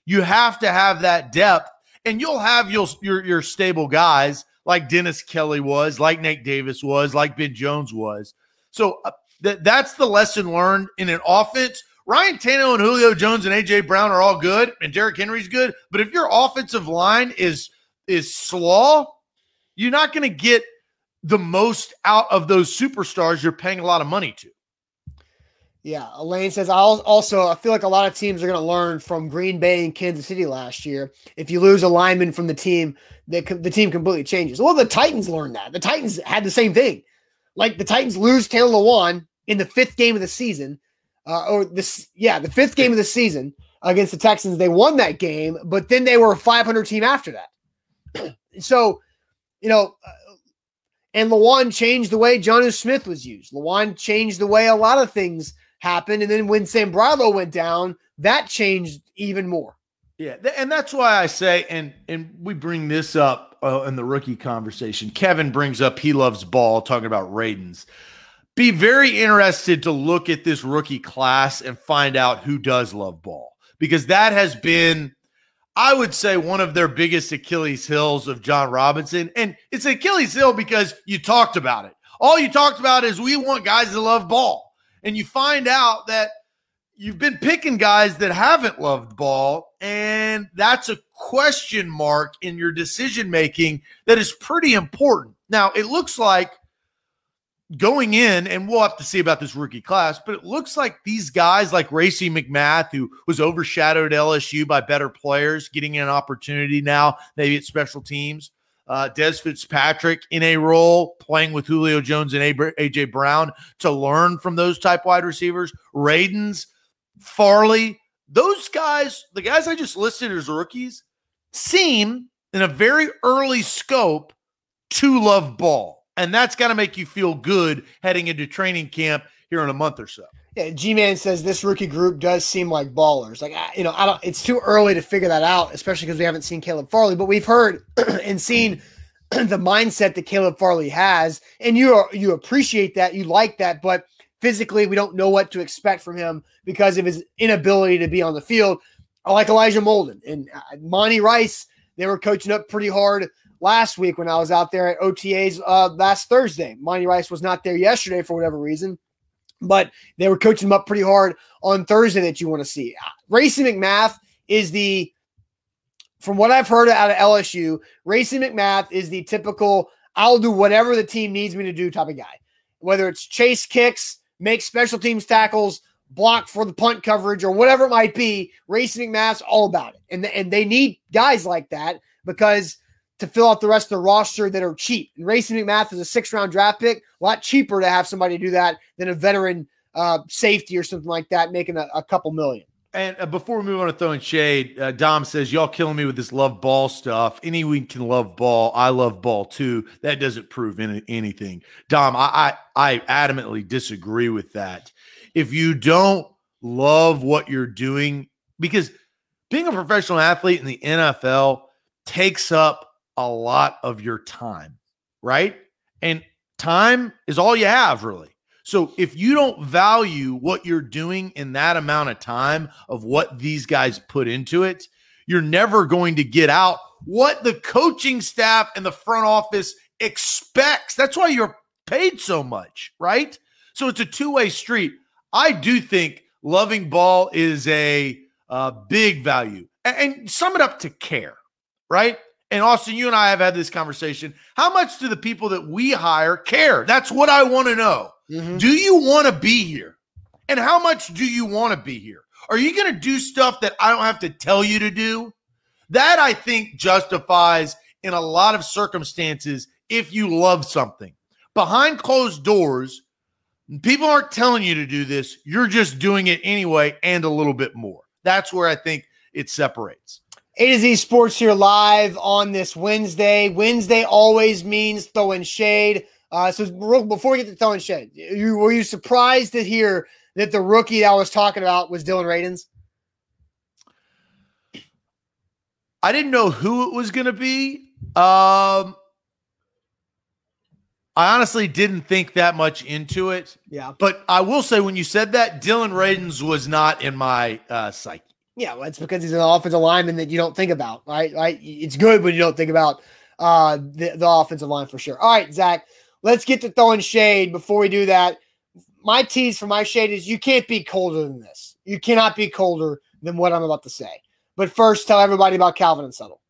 You have to have that depth, and you'll have your, your, your stable guys like Dennis Kelly was, like Nate Davis was, like Ben Jones was. So uh, that that's the lesson learned in an offense. Ryan Tannehill and Julio Jones and AJ Brown are all good, and Derrick Henry's good. But if your offensive line is is slaw, you're not going to get the most out of those superstars you're paying a lot of money to. Yeah, Elaine says I also I feel like a lot of teams are going to learn from Green Bay and Kansas City last year. If you lose a lineman from the team, the, the team completely changes. Well, the Titans learned that. The Titans had the same thing. Like the Titans lose Taylor Lewan in the fifth game of the season, uh, or this, yeah, the fifth game of the season against the Texans. They won that game, but then they were a 500 team after that. so, you know, and Lewan changed the way Jonnu Smith was used. Lewan changed the way a lot of things happened. And then when Sambrailo went down, that changed even more. Yeah, and that's why I say, and and we bring this up uh, in the rookie conversation. Kevin brings up he loves ball, talking about Radunz be very interested to look at this rookie class and find out who does love ball because that has been I would say one of their biggest Achilles hills of Jon Robinson. And it's Achilles heel because you talked about it. All you talked about is we want guys to love ball. And you find out that you've been picking guys that haven't loved ball. And that's a question mark in your decision making that is pretty important. Now, it looks like going in, and we'll have to see about this rookie class, but it looks like these guys like Racey McMath, who was overshadowed LSU by better players, getting an opportunity now, maybe at special teams. Uh, Dez Fitzpatrick in a role, playing with Julio Jones and AJ Brown to learn from those type wide receivers. Radunz, Farley, those guys, the guys I just listed as rookies, seem in a very early scope to love ball. And that's got to make you feel good heading into training camp here in a month or so. Yeah, G Man says this rookie group does seem like ballers. Like, you know, I don't. It's too early to figure that out, especially because we haven't seen Caleb Farley. But we've heard and seen the mindset that Caleb Farley has, and you are, you appreciate that, you like that. But physically, we don't know what to expect from him because of his inability to be on the field. I like Elijah Molden and uh, Monty Rice. They were coaching up pretty hard last week when I was out there at OTAs uh, last Thursday. Monty Rice was not there yesterday for whatever reason, but they were coaching him up pretty hard on Thursday that you want to see. Racey McMath is the, from what I've heard out of LSU, Racey McMath is the typical I'll do whatever the team needs me to do type of guy. Whether it's chase kicks, make special teams tackles, block for the punt coverage, or whatever it might be, Racey McMath's all about it. And, and they need guys like that because to fill out the rest of the roster that are cheap. And Racey McMath is a six round draft pick, a lot cheaper to have somebody do that than a veteran uh, safety or something like that, making a, a couple million. And uh, before we move on to throwing shade, uh, Dom says, Y'all killing me with this love ball stuff. Anyone can love ball. I love ball too. That doesn't prove any, anything. Dom, I, I, I adamantly disagree with that. If you don't love what you're doing, because being a professional athlete in the NFL takes up a lot of your time, right? And time is all you have, really. So if you don't value what you're doing in that amount of time of what these guys put into it, you're never going to get out what the coaching staff and the front office expects. That's why you're paid so much, right? So it's a two-way street. I do think loving ball is a, a big value. And, and sum it up to care, right? And Austin, you and I have had this conversation. How much do the people that we hire care? That's what I want to know. Mm-hmm. Do you want to be here? And how much do you want to be here? Are you going to do stuff that I don't have to tell you to do? That I think justifies in a lot of circumstances if you love something. Behind closed doors, people aren't telling you to do this. You're just doing it anyway and a little bit more. That's where I think it separates. A to Z Sports here live on this Wednesday. Wednesday always means throwing shade. Uh, so before we get to throwing shade, you, were you surprised to hear that the rookie that I was talking about was Dylan Radunz? I didn't know who it was going to be. Um, I honestly didn't think that much into it. Yeah. But I will say, when you said that, Dylan Radunz was not in my uh, psyche. Yeah, well, it's because he's an offensive lineman that you don't think about, right? Right? It's good when you don't think about uh, the, the offensive line for sure. All right, Zach, let's get to throwing shade. Before we do that, my tease for my shade is you can't be colder than this. You cannot be colder than what I'm about to say. But first, tell everybody about Calvin and Subtle.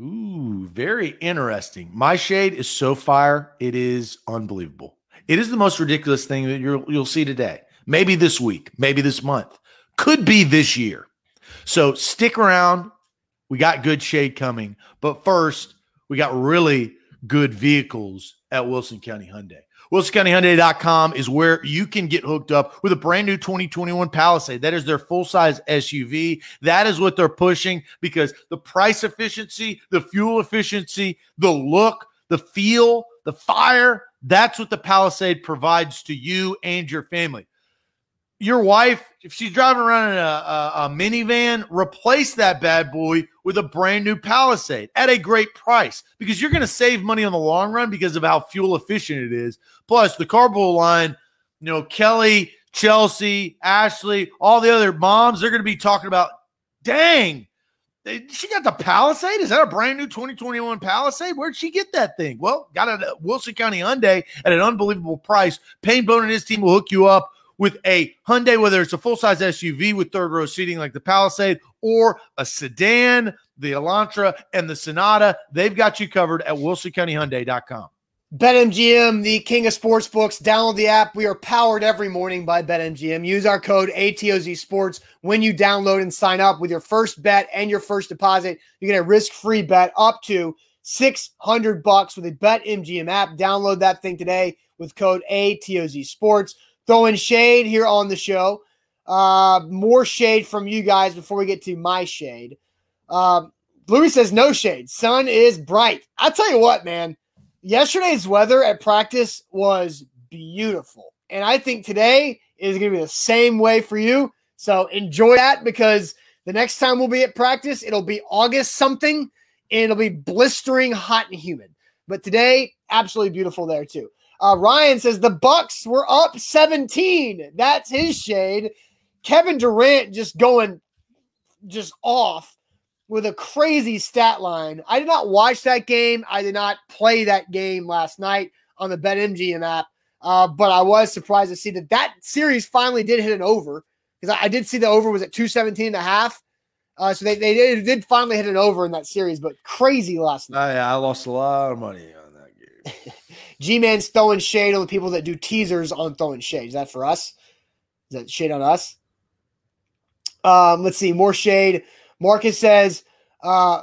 Ooh, very interesting. My shade is so fire, it is unbelievable. It is the most ridiculous thing that you will see today. Maybe this week, maybe this month, could be this year. So stick around. We got good shade coming. But first, we got really good vehicles at Wilson County Hyundai. WilsonCountyHyundai.com is where you can get hooked up with a brand new 2021 Palisade. That is their full size SUV. That is what they're pushing because the price efficiency, the fuel efficiency, the look, the feel, the fire that's what the Palisade provides to you and your family your wife, if she's driving around in a, a, a, minivan, replace that bad boy with a brand new Palisade at a great price because you're going to save money on the long run because of how fuel efficient it is. Plus, the carpool line, you know, Kelly, Chelsea, Ashley, all the other moms, they're going to be talking about, dang, she got the Palisade. Is that a brand new 2021 Palisade? Where'd she get that thing? Well, got it at Wilson County Hyundai at an unbelievable price. Payne Bone and his team will hook you up with a Hyundai, whether it's a full size SUV with third row seating like the Palisade or a sedan, the Elantra, and the Sonata, they've got you covered at WilsonCountyHyundai.com. BetMGM, the king of sports books. Download the app. We are powered every morning by BetMGM. Use our code ATOZ Sports when you download and sign up with your first bet and your first deposit. You get a risk-free bet up to 600 bucks with a BetMGM app. Download that thing today with code ATOZ Sports throwing shade here on the show. Uh, more shade from you guys before we get to my shade. Um, Bluey says no shade. Sun is bright. I tell you what, man. Yesterday's weather at practice was beautiful, and I think today is going to be the same way for you. So enjoy that because the next time we'll be at practice, it'll be August something, and it'll be blistering hot and humid. But today, absolutely beautiful there too. Uh, Ryan says the Bucks were up 17. That's his shade. Kevin Durant just going just off with a crazy stat line. I did not watch that game. I did not play that game last night on the BetMGM app, uh, but I was surprised to see that that series finally did hit an over because I, I, did see the over was at 217 and a half. Uh, so they, they did, did, finally hit an over in that series, but crazy last night. I, I lost a lot of money on that game. G Man's throwing shade on the people that do teasers on throwing shade. Is that for us? Is that shade on us? Um, let's see. More shade. Marcus says, uh,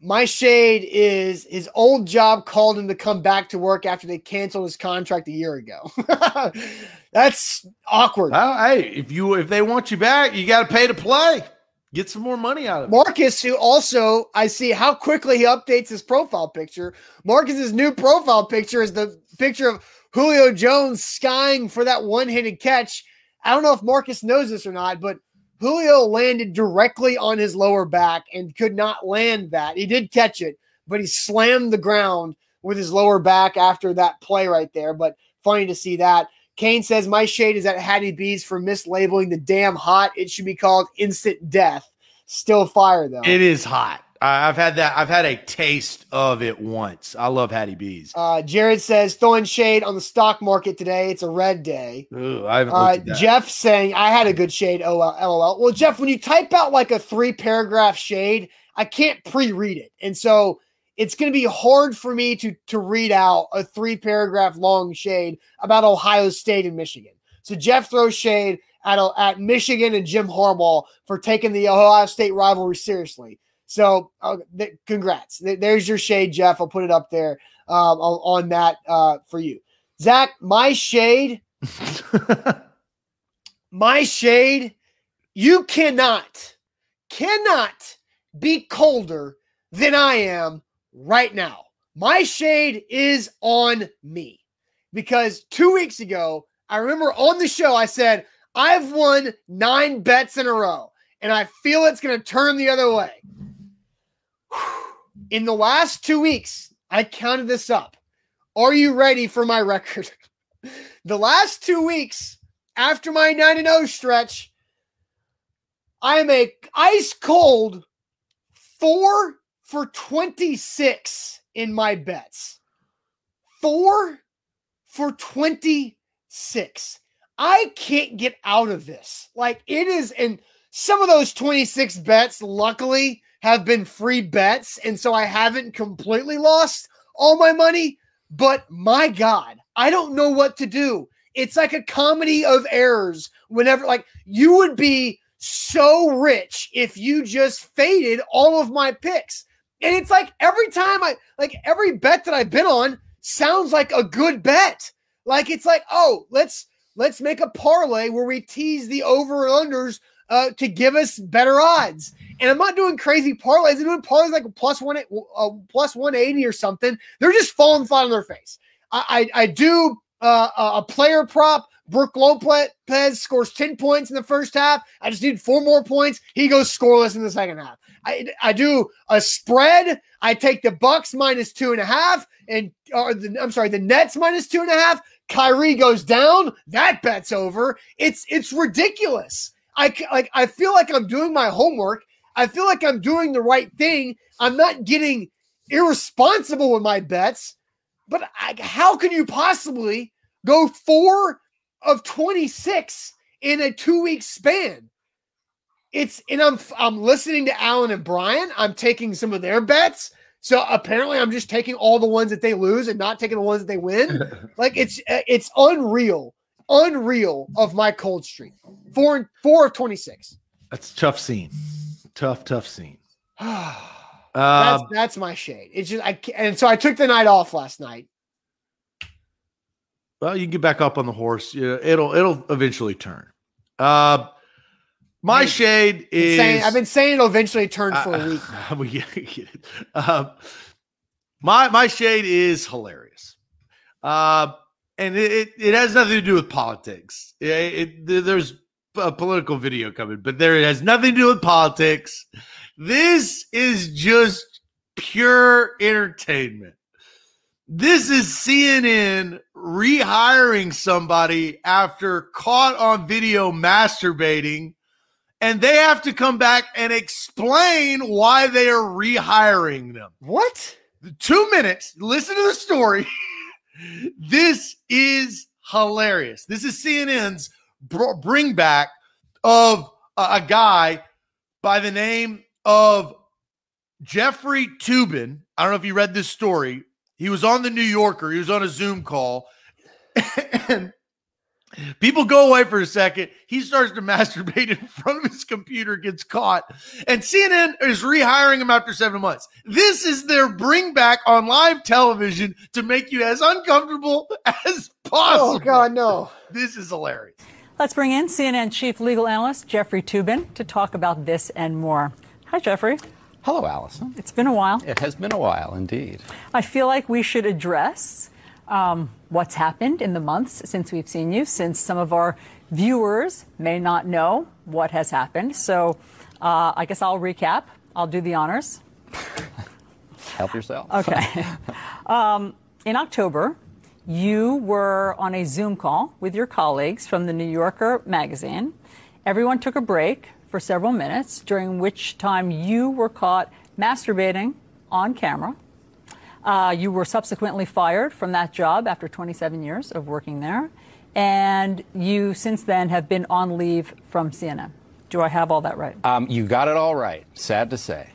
my shade is his old job called him to come back to work after they canceled his contract a year ago. That's awkward. Well, hey, if you if they want you back, you got to pay to play. Get some more money out of it. Marcus, who also I see how quickly he updates his profile picture. Marcus's new profile picture is the picture of Julio Jones skying for that one-handed catch. I don't know if Marcus knows this or not, but Julio landed directly on his lower back and could not land that. He did catch it, but he slammed the ground with his lower back after that play right there. But funny to see that. Kane says, My shade is at Hattie B's for mislabeling the damn hot. It should be called instant death. Still fire, though. It is hot. I've had that. I've had a taste of it once. I love Hattie B's. Uh, Jared says throwing shade on the stock market today. It's a red day. Ooh, I haven't uh, Jeff saying I had a good shade. Oh, lol. Well, Jeff, when you type out like a three paragraph shade, I can't pre-read it, and so it's going to be hard for me to to read out a three paragraph long shade about Ohio State and Michigan. So Jeff throws shade at at Michigan and Jim Harbaugh for taking the Ohio State rivalry seriously. So, uh, th- congrats. Th- there's your shade, Jeff. I'll put it up there um, on, on, that uh, for you. Zach, my shade, my shade, you cannot, cannot be colder than I am right now. My shade is on me because two weeks ago, I remember on the show, I said, I've won nine bets in a row and I feel it's going to turn the other way. In the last two weeks, I counted this up. Are you ready for my record? the last two weeks after my 9 0 stretch, I am a ice cold four for 26 in my bets. Four for 26. I can't get out of this. Like it is, and some of those 26 bets, luckily, have been free bets. And so I haven't completely lost all my money. But my God, I don't know what to do. It's like a comedy of errors whenever, like, you would be so rich if you just faded all of my picks. And it's like every time I, like, every bet that I've been on sounds like a good bet. Like, it's like, oh, let's, let's make a parlay where we tease the over and unders uh, to give us better odds. And I'm not doing crazy parlays. I'm doing parlays like plus one, uh, plus 180 or something. They're just falling flat on their face. I, I, I do uh, a player prop. Brook Lopez scores 10 points in the first half. I just need four more points. He goes scoreless in the second half. I, I do a spread. I take the Bucks minus two and a half, and or the, I'm sorry, the Nets minus two and a half. Kyrie goes down. That bet's over. It's it's ridiculous. I like I feel like I'm doing my homework. I feel like I'm doing the right thing. I'm not getting irresponsible with my bets. But I, how can you possibly go four of 26 in a two week span? It's and I'm I'm listening to Alan and Brian. I'm taking some of their bets. So apparently, I'm just taking all the ones that they lose and not taking the ones that they win. like it's it's unreal unreal of my cold streak. Four four of twenty six. That's tough scene. Tough, tough scene. that's um, that's my shade. It's just I and so I took the night off last night. Well, you can get back up on the horse. Yeah, it'll it'll eventually turn. Uh, my Maybe. shade is. Saying, I've been saying it'll eventually turn for a week. we get it. Uh, my my shade is hilarious. Uh, and it, it has nothing to do with politics. It, it, there's a political video coming, but there it has nothing to do with politics. This is just pure entertainment. This is CNN rehiring somebody after caught on video masturbating and they have to come back and explain why they are rehiring them. What? Two minutes. Listen to the story. this is hilarious. This is CNN's bring back of a guy by the name of Jeffrey Toobin. I don't know if you read this story. He was on the New Yorker. He was on a Zoom call. and People go away for a second. He starts to masturbate in front of his computer, gets caught, and CNN is rehiring him after seven months. This is their bring back on live television to make you as uncomfortable as possible. Oh, God, no. This is hilarious. Let's bring in CNN chief legal analyst Jeffrey Toobin to talk about this and more. Hi, Jeffrey. Hello, Alisyn. It's been a while. It has been a while, indeed. I feel like we should address um, what's happened in the months since we've seen you, since some of our viewers may not know what has happened. So uh, I guess I'll recap. I'll do the honors. Help yourself. Okay. um, in October, you were on a Zoom call with your colleagues from the New Yorker magazine. Everyone took a break for several minutes, during which time you were caught masturbating on camera. Uh, you were subsequently fired from that job after 27 years of working there. And you, since then, have been on leave from CNN. Do I have all that right? Um, you got it all right. Sad to say.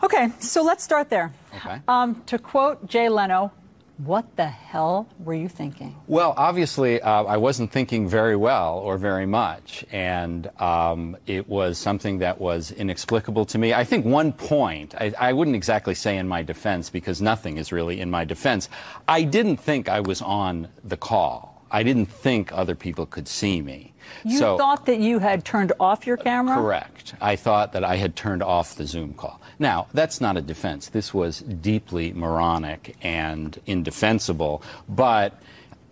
Okay, so let's start there. Okay. Um, to quote Jay Leno, what the hell were you thinking? Well, obviously, uh, I wasn't thinking very well or very much, and um, it was something that was inexplicable to me. I think one point, I, I, wouldn't exactly say in my defense because nothing is really in my defense. I didn't think I was on the call. I didn't think other people could see me. You so, thought that you had turned off your camera? Correct. I thought that I had turned off the Zoom call. Now, that's not a defense. This was deeply moronic and indefensible, but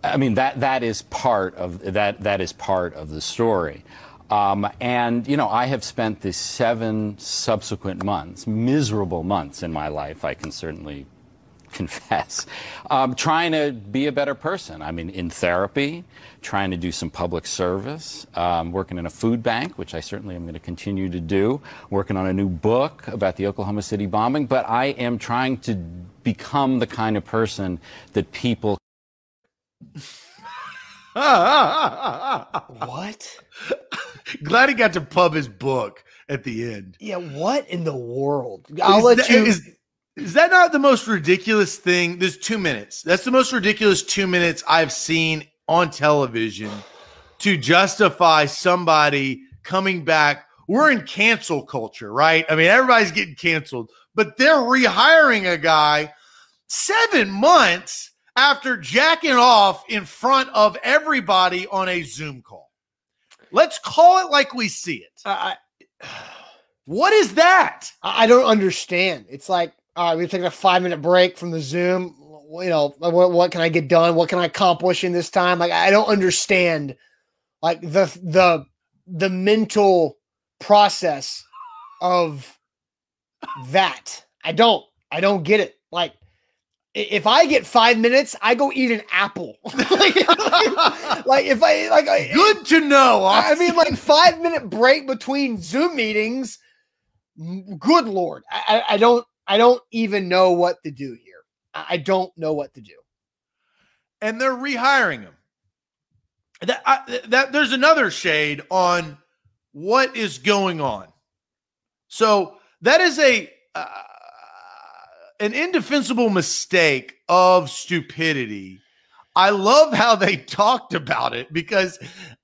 I mean that that is part of that that is part of the story. Um, and you know, I have spent the seven subsequent months, miserable months in my life. I can certainly confess, um, trying to be a better person. I mean, in therapy, trying to do some public service, um, working in a food bank, which I certainly am going to continue to do, working on a new book about the Oklahoma City bombing. But I am trying to become the kind of person that people. what? Glad he got to pub his book at the end. Yeah, what in the world? I'll is let that, you. Is, is that not the most ridiculous thing? There's two minutes. That's the most ridiculous two minutes I've seen on television to justify somebody coming back. We're in cancel culture, right? I mean, everybody's getting canceled, but they're rehiring a guy seven months after jacking off in front of everybody on a Zoom call. Let's call it like we see it. Uh, I, what is that? I don't understand. It's like all right, we're taking a five minute break from the Zoom. You know, what, what can I get done? What can I accomplish in this time? Like, I don't understand, like the the the mental process of that. I don't. I don't get it. Like, if I get five minutes, I go eat an apple. like, like, if I like, good to know. I mean, like five minute break between Zoom meetings. Good lord, I, I don't. I don't even know what to do here. I don't know what to do. And they're rehiring him. That, I, that there's another shade on what is going on. So that is a uh, an indefensible mistake of stupidity. I love how they talked about it because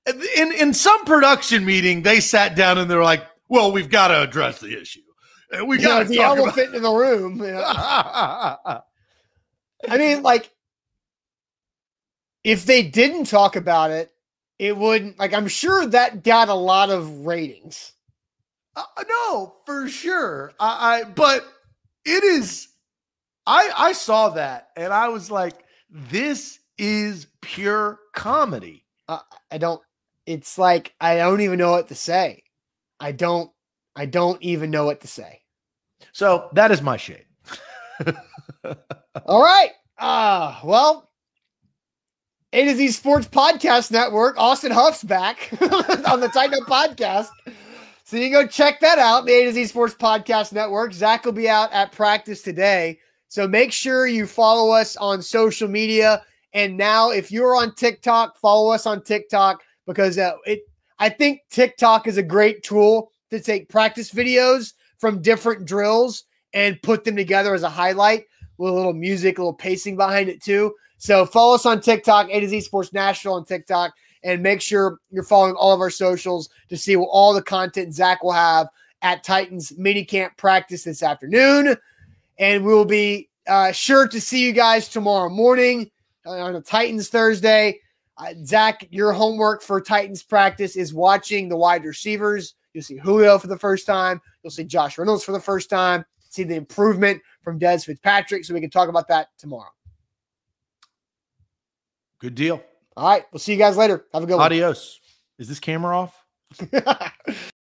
in in some production meeting they sat down and they're like, "Well, we've got to address the issue." We got the elephant about- in the room. You know? I mean, like, if they didn't talk about it, it wouldn't. Like, I'm sure that got a lot of ratings. Uh, no, for sure. I, I, but it is. I I saw that and I was like, this is pure comedy. Uh, I don't. It's like I don't even know what to say. I don't. I don't even know what to say. So that is my shade. All right. Uh, well, A to Z Sports Podcast Network. Austin Huff's back on the Tighten Up Podcast. So you go check that out, the A to Z Sports Podcast Network. Zach will be out at practice today. So make sure you follow us on social media. And now, if you're on TikTok, follow us on TikTok because uh, it. I think TikTok is a great tool to take practice videos from different drills and put them together as a highlight with a little music, a little pacing behind it too. So follow us on TikTok, A to Z Sports National on TikTok, and make sure you're following all of our socials to see all the content Zach will have at Titans minicamp practice this afternoon. And we will be uh, sure to see you guys tomorrow morning on a Titans Thursday. Uh, Zach, your homework for Titans practice is watching the wide receivers. You'll see Julio for the first time. You'll see Josh Reynolds for the first time. See the improvement from Dez Fitzpatrick. So we can talk about that tomorrow. Good deal. All right. We'll see you guys later. Have a good one. Adios. Is this camera off?